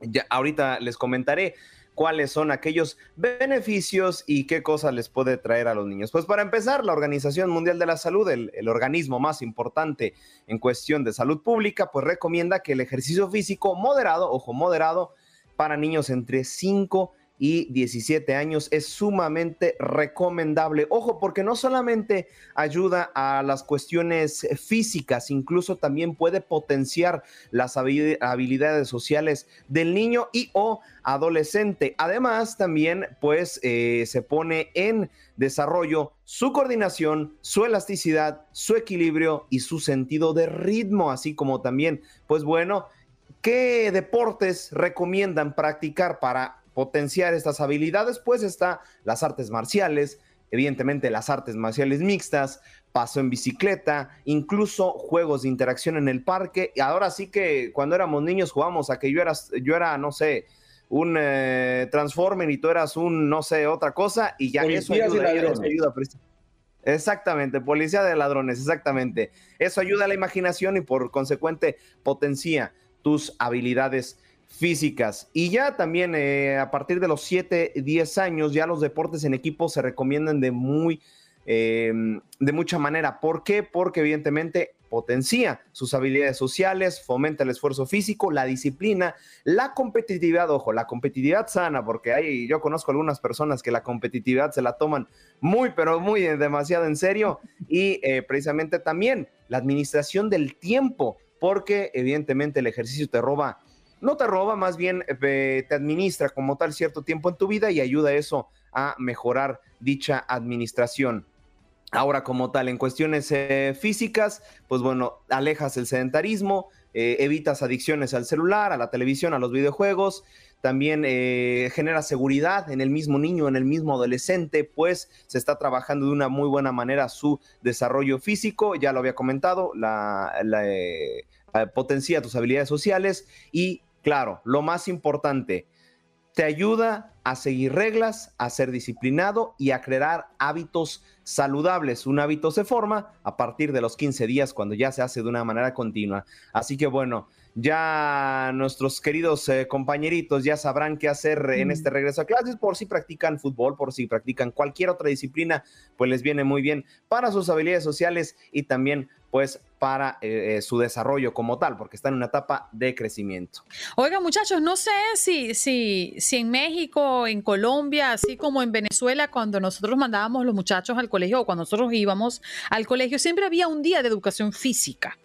Speaker 12: ya ahorita les comentaré cuáles son aquellos beneficios y qué cosas les puede traer a los niños. Pues para empezar, la Organización Mundial de la Salud, el, organismo más importante en cuestión de salud pública, pues recomienda que el ejercicio físico moderado, ojo, moderado, para niños entre 5 y 17 años es sumamente recomendable. Ojo, porque no solamente ayuda a las cuestiones físicas, incluso también puede potenciar las habilidades sociales del niño y o adolescente. Además, también pues eh, se pone en desarrollo su coordinación, su elasticidad, su equilibrio y su sentido de ritmo, así como también, pues bueno, ¿qué deportes recomiendan practicar para potenciar estas habilidades, pues está las artes marciales, evidentemente las artes marciales mixtas, paso en bicicleta, incluso juegos de interacción en el parque. Y ahora sí que cuando éramos niños jugamos a que yo era, yo era no sé, un eh, Transformer y tú eras un, no sé, otra cosa, y ya eso ayuda, eso ayuda. Exactamente, policía de ladrones, exactamente. Eso ayuda a la imaginación y por consecuente potencia tus habilidades físicas. Y ya también eh, a partir de los 7, 10 años, ya los deportes en equipo se recomiendan de muy, em, de mucha manera. ¿Por qué? Porque evidentemente potencia sus habilidades sociales, fomenta el esfuerzo físico, la disciplina, la competitividad, ojo, la competitividad sana, porque hay, yo conozco algunas personas que la competitividad se la toman muy, pero muy eh, demasiado en serio, y eh, precisamente también la administración del tiempo, porque evidentemente el ejercicio te roba no te roba, más bien eh, te administra como tal cierto tiempo en tu vida y ayuda eso a mejorar dicha administración. Ahora, como tal, en cuestiones eh, físicas, pues bueno, alejas el sedentarismo, eh, evitas adicciones al celular, a la televisión, a los videojuegos, también genera seguridad en el mismo niño, en el mismo adolescente, pues se está trabajando de una muy buena manera su desarrollo físico, ya lo había comentado, la, potencia tus habilidades sociales y Claro, lo más importante, te ayuda a seguir reglas, a ser disciplinado y a crear hábitos saludables. Un hábito se forma a partir de los 15 días cuando ya se hace de una manera continua. Así que bueno, ya nuestros queridos eh, compañeritos ya sabrán qué hacer en este regreso a clases por si practican fútbol, por si practican cualquier otra disciplina, pues les viene muy bien para sus habilidades sociales y también pues para eh, eh, su desarrollo como tal, porque está en una etapa de crecimiento.
Speaker 1: Oiga, muchachos, no sé si, si, si en México, en Colombia, así como en Venezuela, cuando nosotros mandábamos los muchachos al colegio o cuando nosotros íbamos al colegio, siempre había un día de educación física.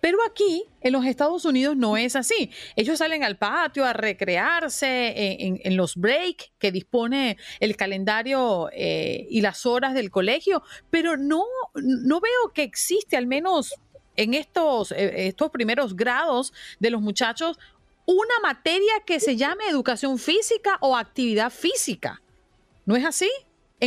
Speaker 1: Pero aquí, en los Estados Unidos, no es así. Ellos salen al patio a recrearse en, los breaks que dispone el calendario eh, y las horas del colegio, pero no, no veo que existe, al menos en estos, eh, estos primeros grados de los muchachos, una materia que se llame educación física o actividad física. ¿No es así?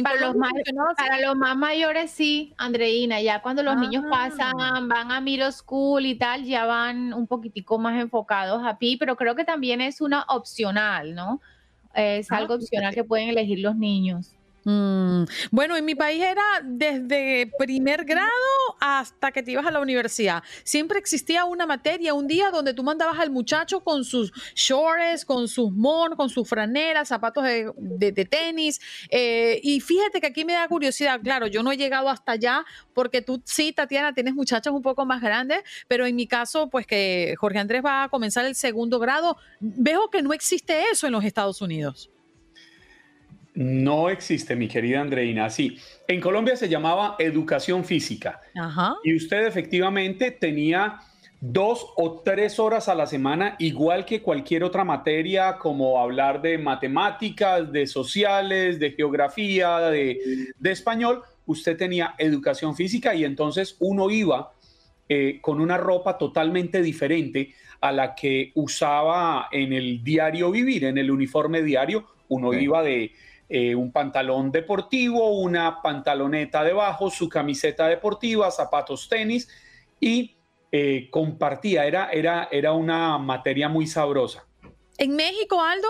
Speaker 5: Para, los más, para los más mayores sí, Andreina, ya cuando los niños pasan, ah. van a middle school y tal, ya van un poquitico más enfocados a PI, pero creo que también es una opcional, ¿no? Es ah, algo opcional que pueden elegir los niños.
Speaker 1: Mm, bueno, en mi país era desde primer grado hasta que te ibas a la universidad. Siempre existía una materia, un día donde tú mandabas al muchacho con sus shorts, con sus mon, con sus franelas, zapatos de, tenis. Eh, y fíjate que aquí me da curiosidad, claro, yo no he llegado hasta allá porque tú sí, Tatiana, tienes muchachos un poco más grandes, pero en mi caso, pues que Jorge Andrés va a comenzar el segundo grado, veo que no existe eso en los Estados Unidos.
Speaker 4: No existe, mi querida Andreina. Sí, en Colombia se llamaba educación física. Y usted efectivamente tenía dos o tres horas a la semana, igual que cualquier otra materia, como hablar de matemáticas, de sociales, de geografía, de, español. Usted tenía educación física y entonces uno iba eh, con una ropa totalmente diferente a la que usaba en el diario vivir, en el uniforme diario. Uno iba de eh, un pantalón deportivo, una pantaloneta debajo, su camiseta deportiva, zapatos tenis y eh, compartía, era, era, era una materia muy sabrosa.
Speaker 1: ¿En México, Aldo?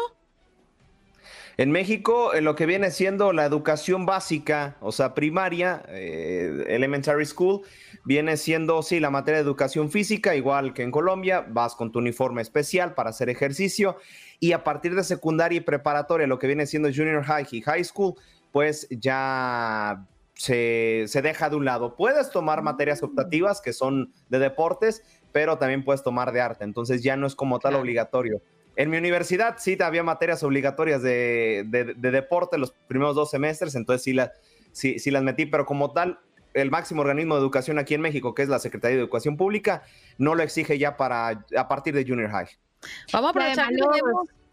Speaker 12: En México, en lo que viene siendo la educación básica, o sea, primaria, eh, elementary school, viene siendo, sí, la materia de educación física, igual que en Colombia, vas con tu uniforme especial para hacer ejercicio y a partir de secundaria y preparatoria, lo que viene siendo junior high y high school, pues ya se, se deja de un lado. Puedes tomar materias optativas que son de deportes, pero también puedes tomar de arte, entonces ya no es como tal obligatorio. En mi universidad sí había materias obligatorias de, deporte los primeros dos semestres, entonces sí, sí, sí, las metí, pero como tal, el máximo organismo de educación aquí en México, que es la Secretaría de Educación Pública, no lo exige ya para a partir de junior high.
Speaker 5: Vamos a aprovechar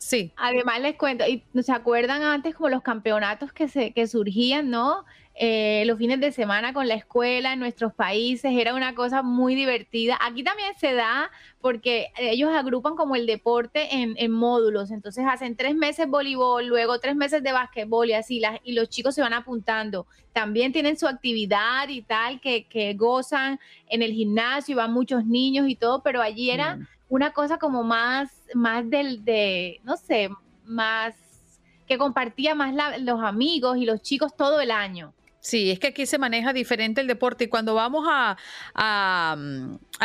Speaker 5: Sí. Además les cuento, y se acuerdan antes como los campeonatos que se que surgían, ¿no? Eh, los fines de semana con la escuela en nuestros países, era una cosa muy divertida. Aquí también se da porque ellos agrupan como el deporte en, módulos, entonces hacen tres meses voleibol, luego tres meses de basquetbol y así, las, y los chicos se van apuntando. También tienen su actividad y tal, que, que gozan en el gimnasio, van muchos niños y todo, pero allí era una cosa como más, más del, de, no sé, más que compartía más los amigos y los chicos todo el año.
Speaker 1: Sí, es que aquí se maneja diferente el deporte y cuando vamos a, a,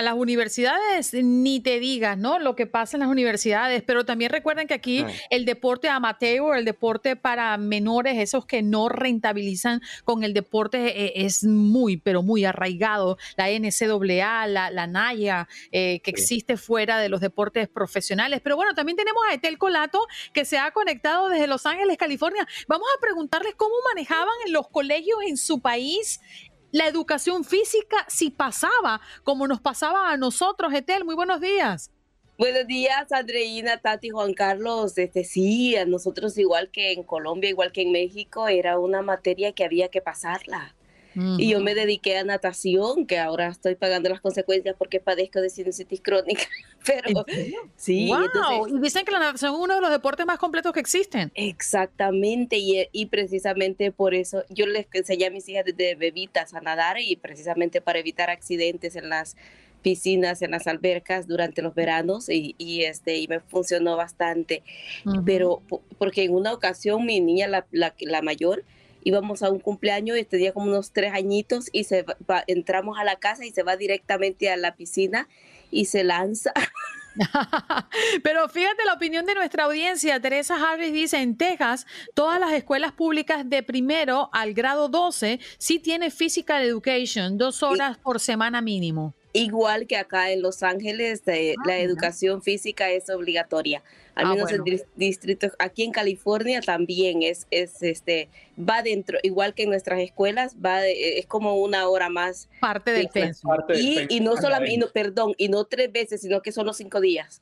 Speaker 1: las universidades, ni te digas, ¿no? Lo que pasa en las universidades, pero también recuerden que aquí el deporte amateur, el deporte para menores, esos que no rentabilizan con el deporte, eh, es muy, pero muy arraigado. La NCAA, la, la NAYA, eh, que existe fuera de los deportes profesionales. Pero bueno, también tenemos a Etel Colato, que se ha conectado desde Los Ángeles, California. Vamos a preguntarles cómo manejaban en los colegios en su país la educación física si pasaba como nos pasaba a nosotros, Etel. Muy buenos días.
Speaker 13: Buenos días, Andreina, Tati, Juan Carlos. Este, sí, a nosotros igual que en Colombia, igual que en México, era una materia que había que pasarla. Y yo me dediqué a natación, que ahora estoy pagando las consecuencias porque padezco de sinusitis crónica. Pero
Speaker 1: sí. Wow. y dicen que la natación es uno de los deportes más completos que existen.
Speaker 13: Exactamente. Y, y, precisamente por eso yo les enseñé a mis hijas desde bebitas a nadar y precisamente para evitar accidentes en las piscinas, en las albercas durante los veranos y, y este, y me funcionó bastante. Pero porque en una ocasión mi niña, la, la, la mayor, íbamos a un cumpleaños, este día como unos tres añitos, y se entramos a la casa y se va directamente a la piscina y se lanza.
Speaker 1: Pero fíjate la opinión de nuestra audiencia. Teresa Harris dice, en Texas, todas las escuelas públicas de primero al grado 12 sí tiene physical education, dos horas por semana mínimo.
Speaker 13: Igual que acá en Los Ángeles, eh, la educación física es obligatoria. Al ah, menos en distritos, aquí en California también es, es este, va dentro, igual que en nuestras escuelas, va es como una hora más.
Speaker 1: Parte del peso.
Speaker 13: Y, y, no solamente, perdón, y no tres veces, sino que son los cinco días.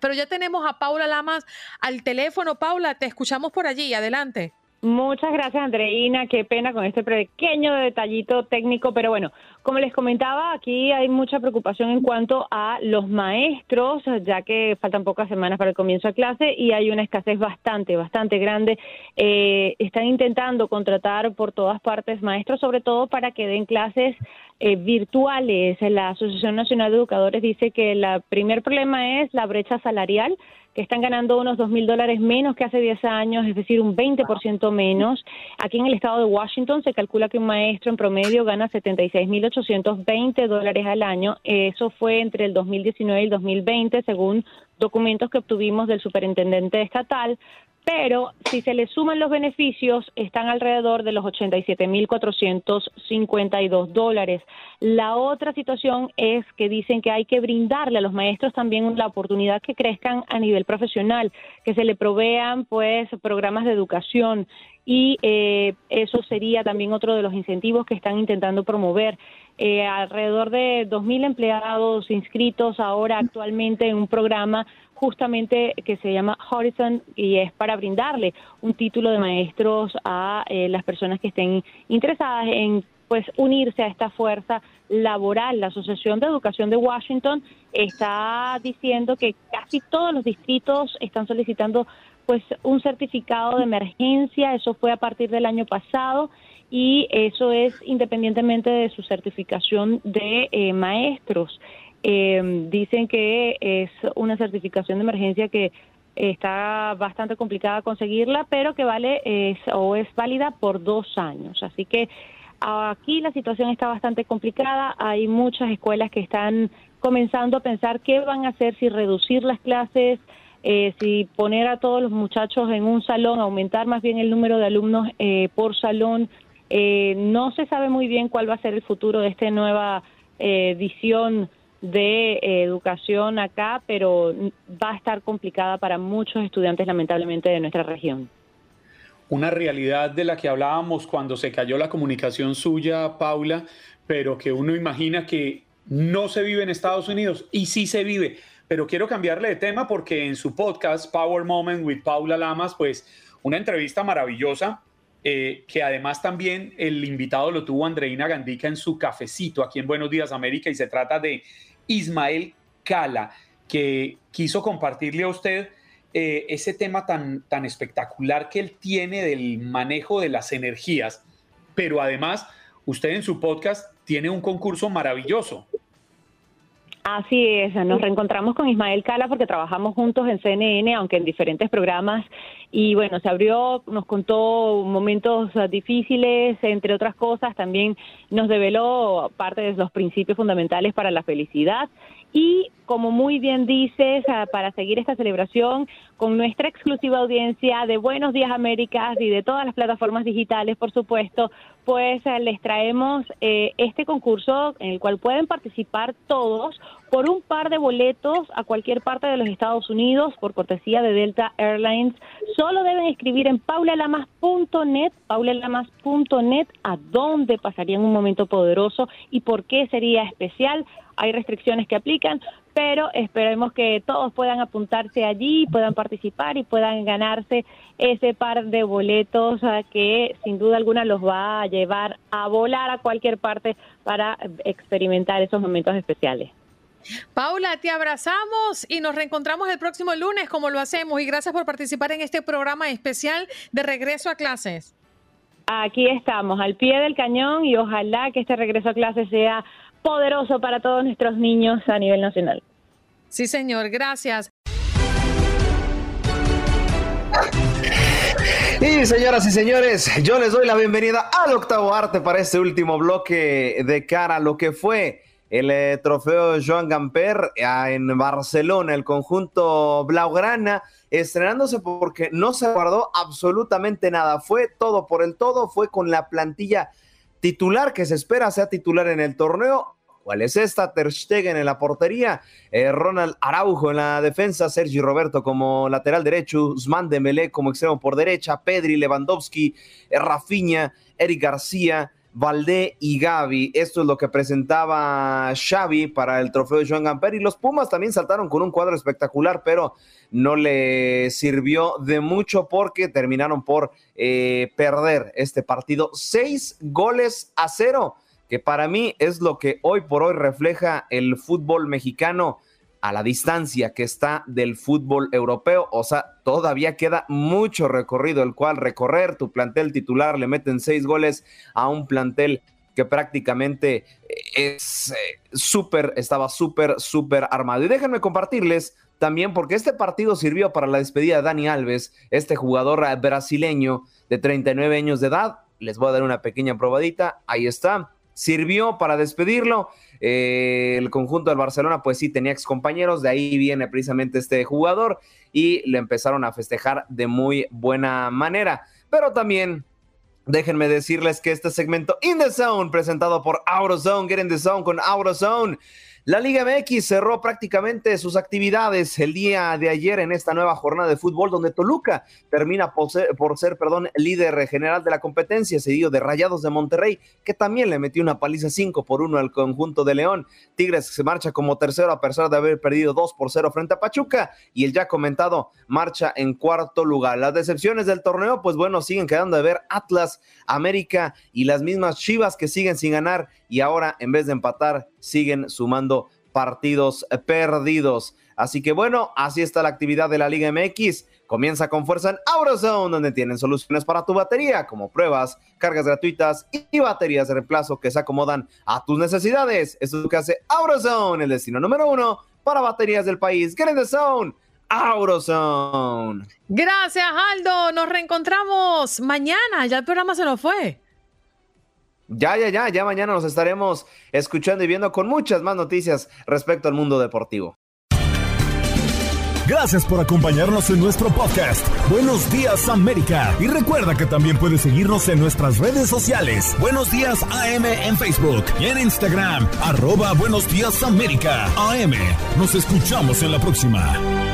Speaker 1: Pero ya tenemos a Paula Lamas al teléfono. Paula, te escuchamos por allí. Adelante.
Speaker 14: Muchas gracias, Andreina. Qué pena con este pequeño detallito técnico, pero bueno, como les comentaba, aquí hay mucha preocupación en cuanto a los maestros, ya que faltan pocas semanas para el comienzo de clase y hay una escasez bastante, bastante grande. Eh, están intentando contratar por todas partes maestros, sobre todo para que den clases eh, virtuales. La Asociación Nacional de Educadores dice que el primer problema es la brecha salarial que están ganando unos dos mil dólares menos que hace 10 años, es decir, un 20% menos. Aquí en el estado de Washington se calcula que un maestro en promedio gana 76.820 dólares al año. Eso fue entre el 2019 y el 2020, según documentos que obtuvimos del superintendente estatal pero si se le suman los beneficios, están alrededor de los 87.452 dólares. La otra situación es que dicen que hay que brindarle a los maestros también la oportunidad que crezcan a nivel profesional, que se le provean pues programas de educación y eh, eso sería también otro de los incentivos que están intentando promover. Eh, alrededor de 2.000 empleados inscritos ahora actualmente en un programa justamente que se llama Horizon y es para brindarle un título de maestros a eh, las personas que estén interesadas en pues unirse a esta fuerza laboral. La Asociación de Educación de Washington está diciendo que casi todos los distritos están solicitando pues un certificado de emergencia, eso fue a partir del año pasado y eso es independientemente de su certificación de eh, maestros. Eh, dicen que es una certificación de emergencia que está bastante complicada conseguirla, pero que vale es, o es válida por dos años. Así que aquí la situación está bastante complicada. Hay muchas escuelas que están comenzando a pensar qué van a hacer, si reducir las clases, eh, si poner a todos los muchachos en un salón, aumentar más bien el número de alumnos eh, por salón. Eh, no se sabe muy bien cuál va a ser el futuro de esta nueva edición de educación acá, pero va a estar complicada para muchos estudiantes lamentablemente de nuestra región.
Speaker 4: Una realidad de la que hablábamos cuando se cayó la comunicación suya, Paula, pero que uno imagina que no se vive en Estados Unidos y sí se vive. Pero quiero cambiarle de tema porque en su podcast Power Moment with Paula Lamas, pues una entrevista maravillosa eh, que además también el invitado lo tuvo Andreina Gandica en su cafecito aquí en Buenos Días América y se trata de Ismael Cala, que quiso compartirle a usted eh, ese tema tan, tan espectacular que él tiene del manejo de las energías, pero además usted en su podcast tiene un concurso maravilloso.
Speaker 14: Así es, nos reencontramos con Ismael Cala porque trabajamos juntos en CNN, aunque en diferentes programas. Y bueno, se abrió, nos contó momentos difíciles, entre otras cosas, también nos develó parte de los principios fundamentales para la felicidad y como muy bien dices, ah, para seguir esta celebración con nuestra exclusiva audiencia de Buenos Días Américas y de todas las plataformas digitales, por supuesto, pues ah, les traemos eh, este concurso en el cual pueden participar todos por un par de boletos a cualquier parte de los Estados Unidos por cortesía de Delta Airlines. Solo deben escribir en paulalamas.net, paulalamas.net, a dónde pasarían un momento poderoso y por qué sería especial hay restricciones que aplican, pero esperemos que todos puedan apuntarse allí, puedan participar y puedan ganarse ese par de boletos ah, que sin duda alguna los va a llevar a volar a cualquier parte para experimentar esos momentos especiales.
Speaker 1: Paula, te abrazamos y nos reencontramos el próximo lunes como lo hacemos y gracias por participar en este programa especial de regreso a clases.
Speaker 14: Aquí estamos, al pie del cañón y ojalá que este regreso a clases sea poderoso para todos nuestros niños a nivel nacional.
Speaker 1: Sí, señor, gracias.
Speaker 12: Y señoras y señores, yo les doy la bienvenida al octavo arte para este último bloque de cara a lo que fue el eh, trofeo Joan Gamper eh, en Barcelona, el conjunto Blaugrana, estrenándose porque no se guardó absolutamente nada, fue todo por el todo, fue con la plantilla titular que se espera sea titular en el torneo. ¿Cuál es esta? Ter Stegen en la portería, eh, Ronald Araujo en la defensa, Sergi Roberto como lateral derecho, Usman Dembélé como extremo por derecha, Pedri, Lewandowski, eh, Rafinha, Eric García, Valdé y Gaby. Esto es lo que presentaba Xavi para el trofeo de Joan Gamper y los Pumas también saltaron con un cuadro espectacular, pero no le sirvió de mucho porque terminaron por eh, perder este partido. Seis goles a cero, que para mí es lo que hoy por hoy refleja el fútbol mexicano a la distancia que está del fútbol europeo. O sea, todavía queda mucho recorrido el cual recorrer. Tu plantel titular le meten seis goles a un plantel que prácticamente es eh, súper, estaba súper, súper armado. Y déjenme compartirles también porque este partido sirvió para la despedida de Dani Alves, este jugador eh, brasileño de 39 años de edad. Les voy a dar una pequeña probadita. Ahí está. Sirvió para despedirlo. Eh, el conjunto del Barcelona, pues sí, tenía excompañeros. De ahí viene precisamente este jugador y le empezaron a festejar de muy buena manera. Pero también Déjenme decirles que este segmento In the Zone, presentado por AutoZone, Get in the Zone con AutoZone, la Liga MX cerró prácticamente sus actividades el día de ayer en esta nueva jornada de fútbol donde Toluca termina por ser, perdón, líder general de la competencia, seguido de Rayados de Monterrey, que también le metió una paliza 5 por 1 al conjunto de León. Tigres se marcha como tercero a pesar de haber perdido 2 por 0 frente a Pachuca y el ya comentado marcha en cuarto lugar. Las decepciones del torneo, pues bueno, siguen quedando de ver Atlas, América y las mismas Chivas que siguen sin ganar y ahora en vez de empatar siguen sumando partidos perdidos. Así que bueno, así está la actividad de la Liga MX. Comienza con fuerza en AutoZone, donde tienen soluciones para tu batería, como pruebas, cargas gratuitas y baterías de reemplazo que se acomodan a tus necesidades. Eso es lo que hace AutoZone, el destino número uno para baterías del país. Get in the zone, AutoZone.
Speaker 1: Gracias, Aldo. Nos reencontramos mañana. Ya el programa se nos fue.
Speaker 12: Ya, ya, ya, ya mañana nos estaremos escuchando y viendo con muchas más noticias respecto al mundo deportivo.
Speaker 2: Gracias por acompañarnos en nuestro podcast. Buenos días América. Y recuerda que también puedes seguirnos en nuestras redes sociales. Buenos días AM en Facebook y en Instagram. Arroba Buenos días América. AM. Nos escuchamos en la próxima.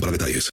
Speaker 9: para detalles.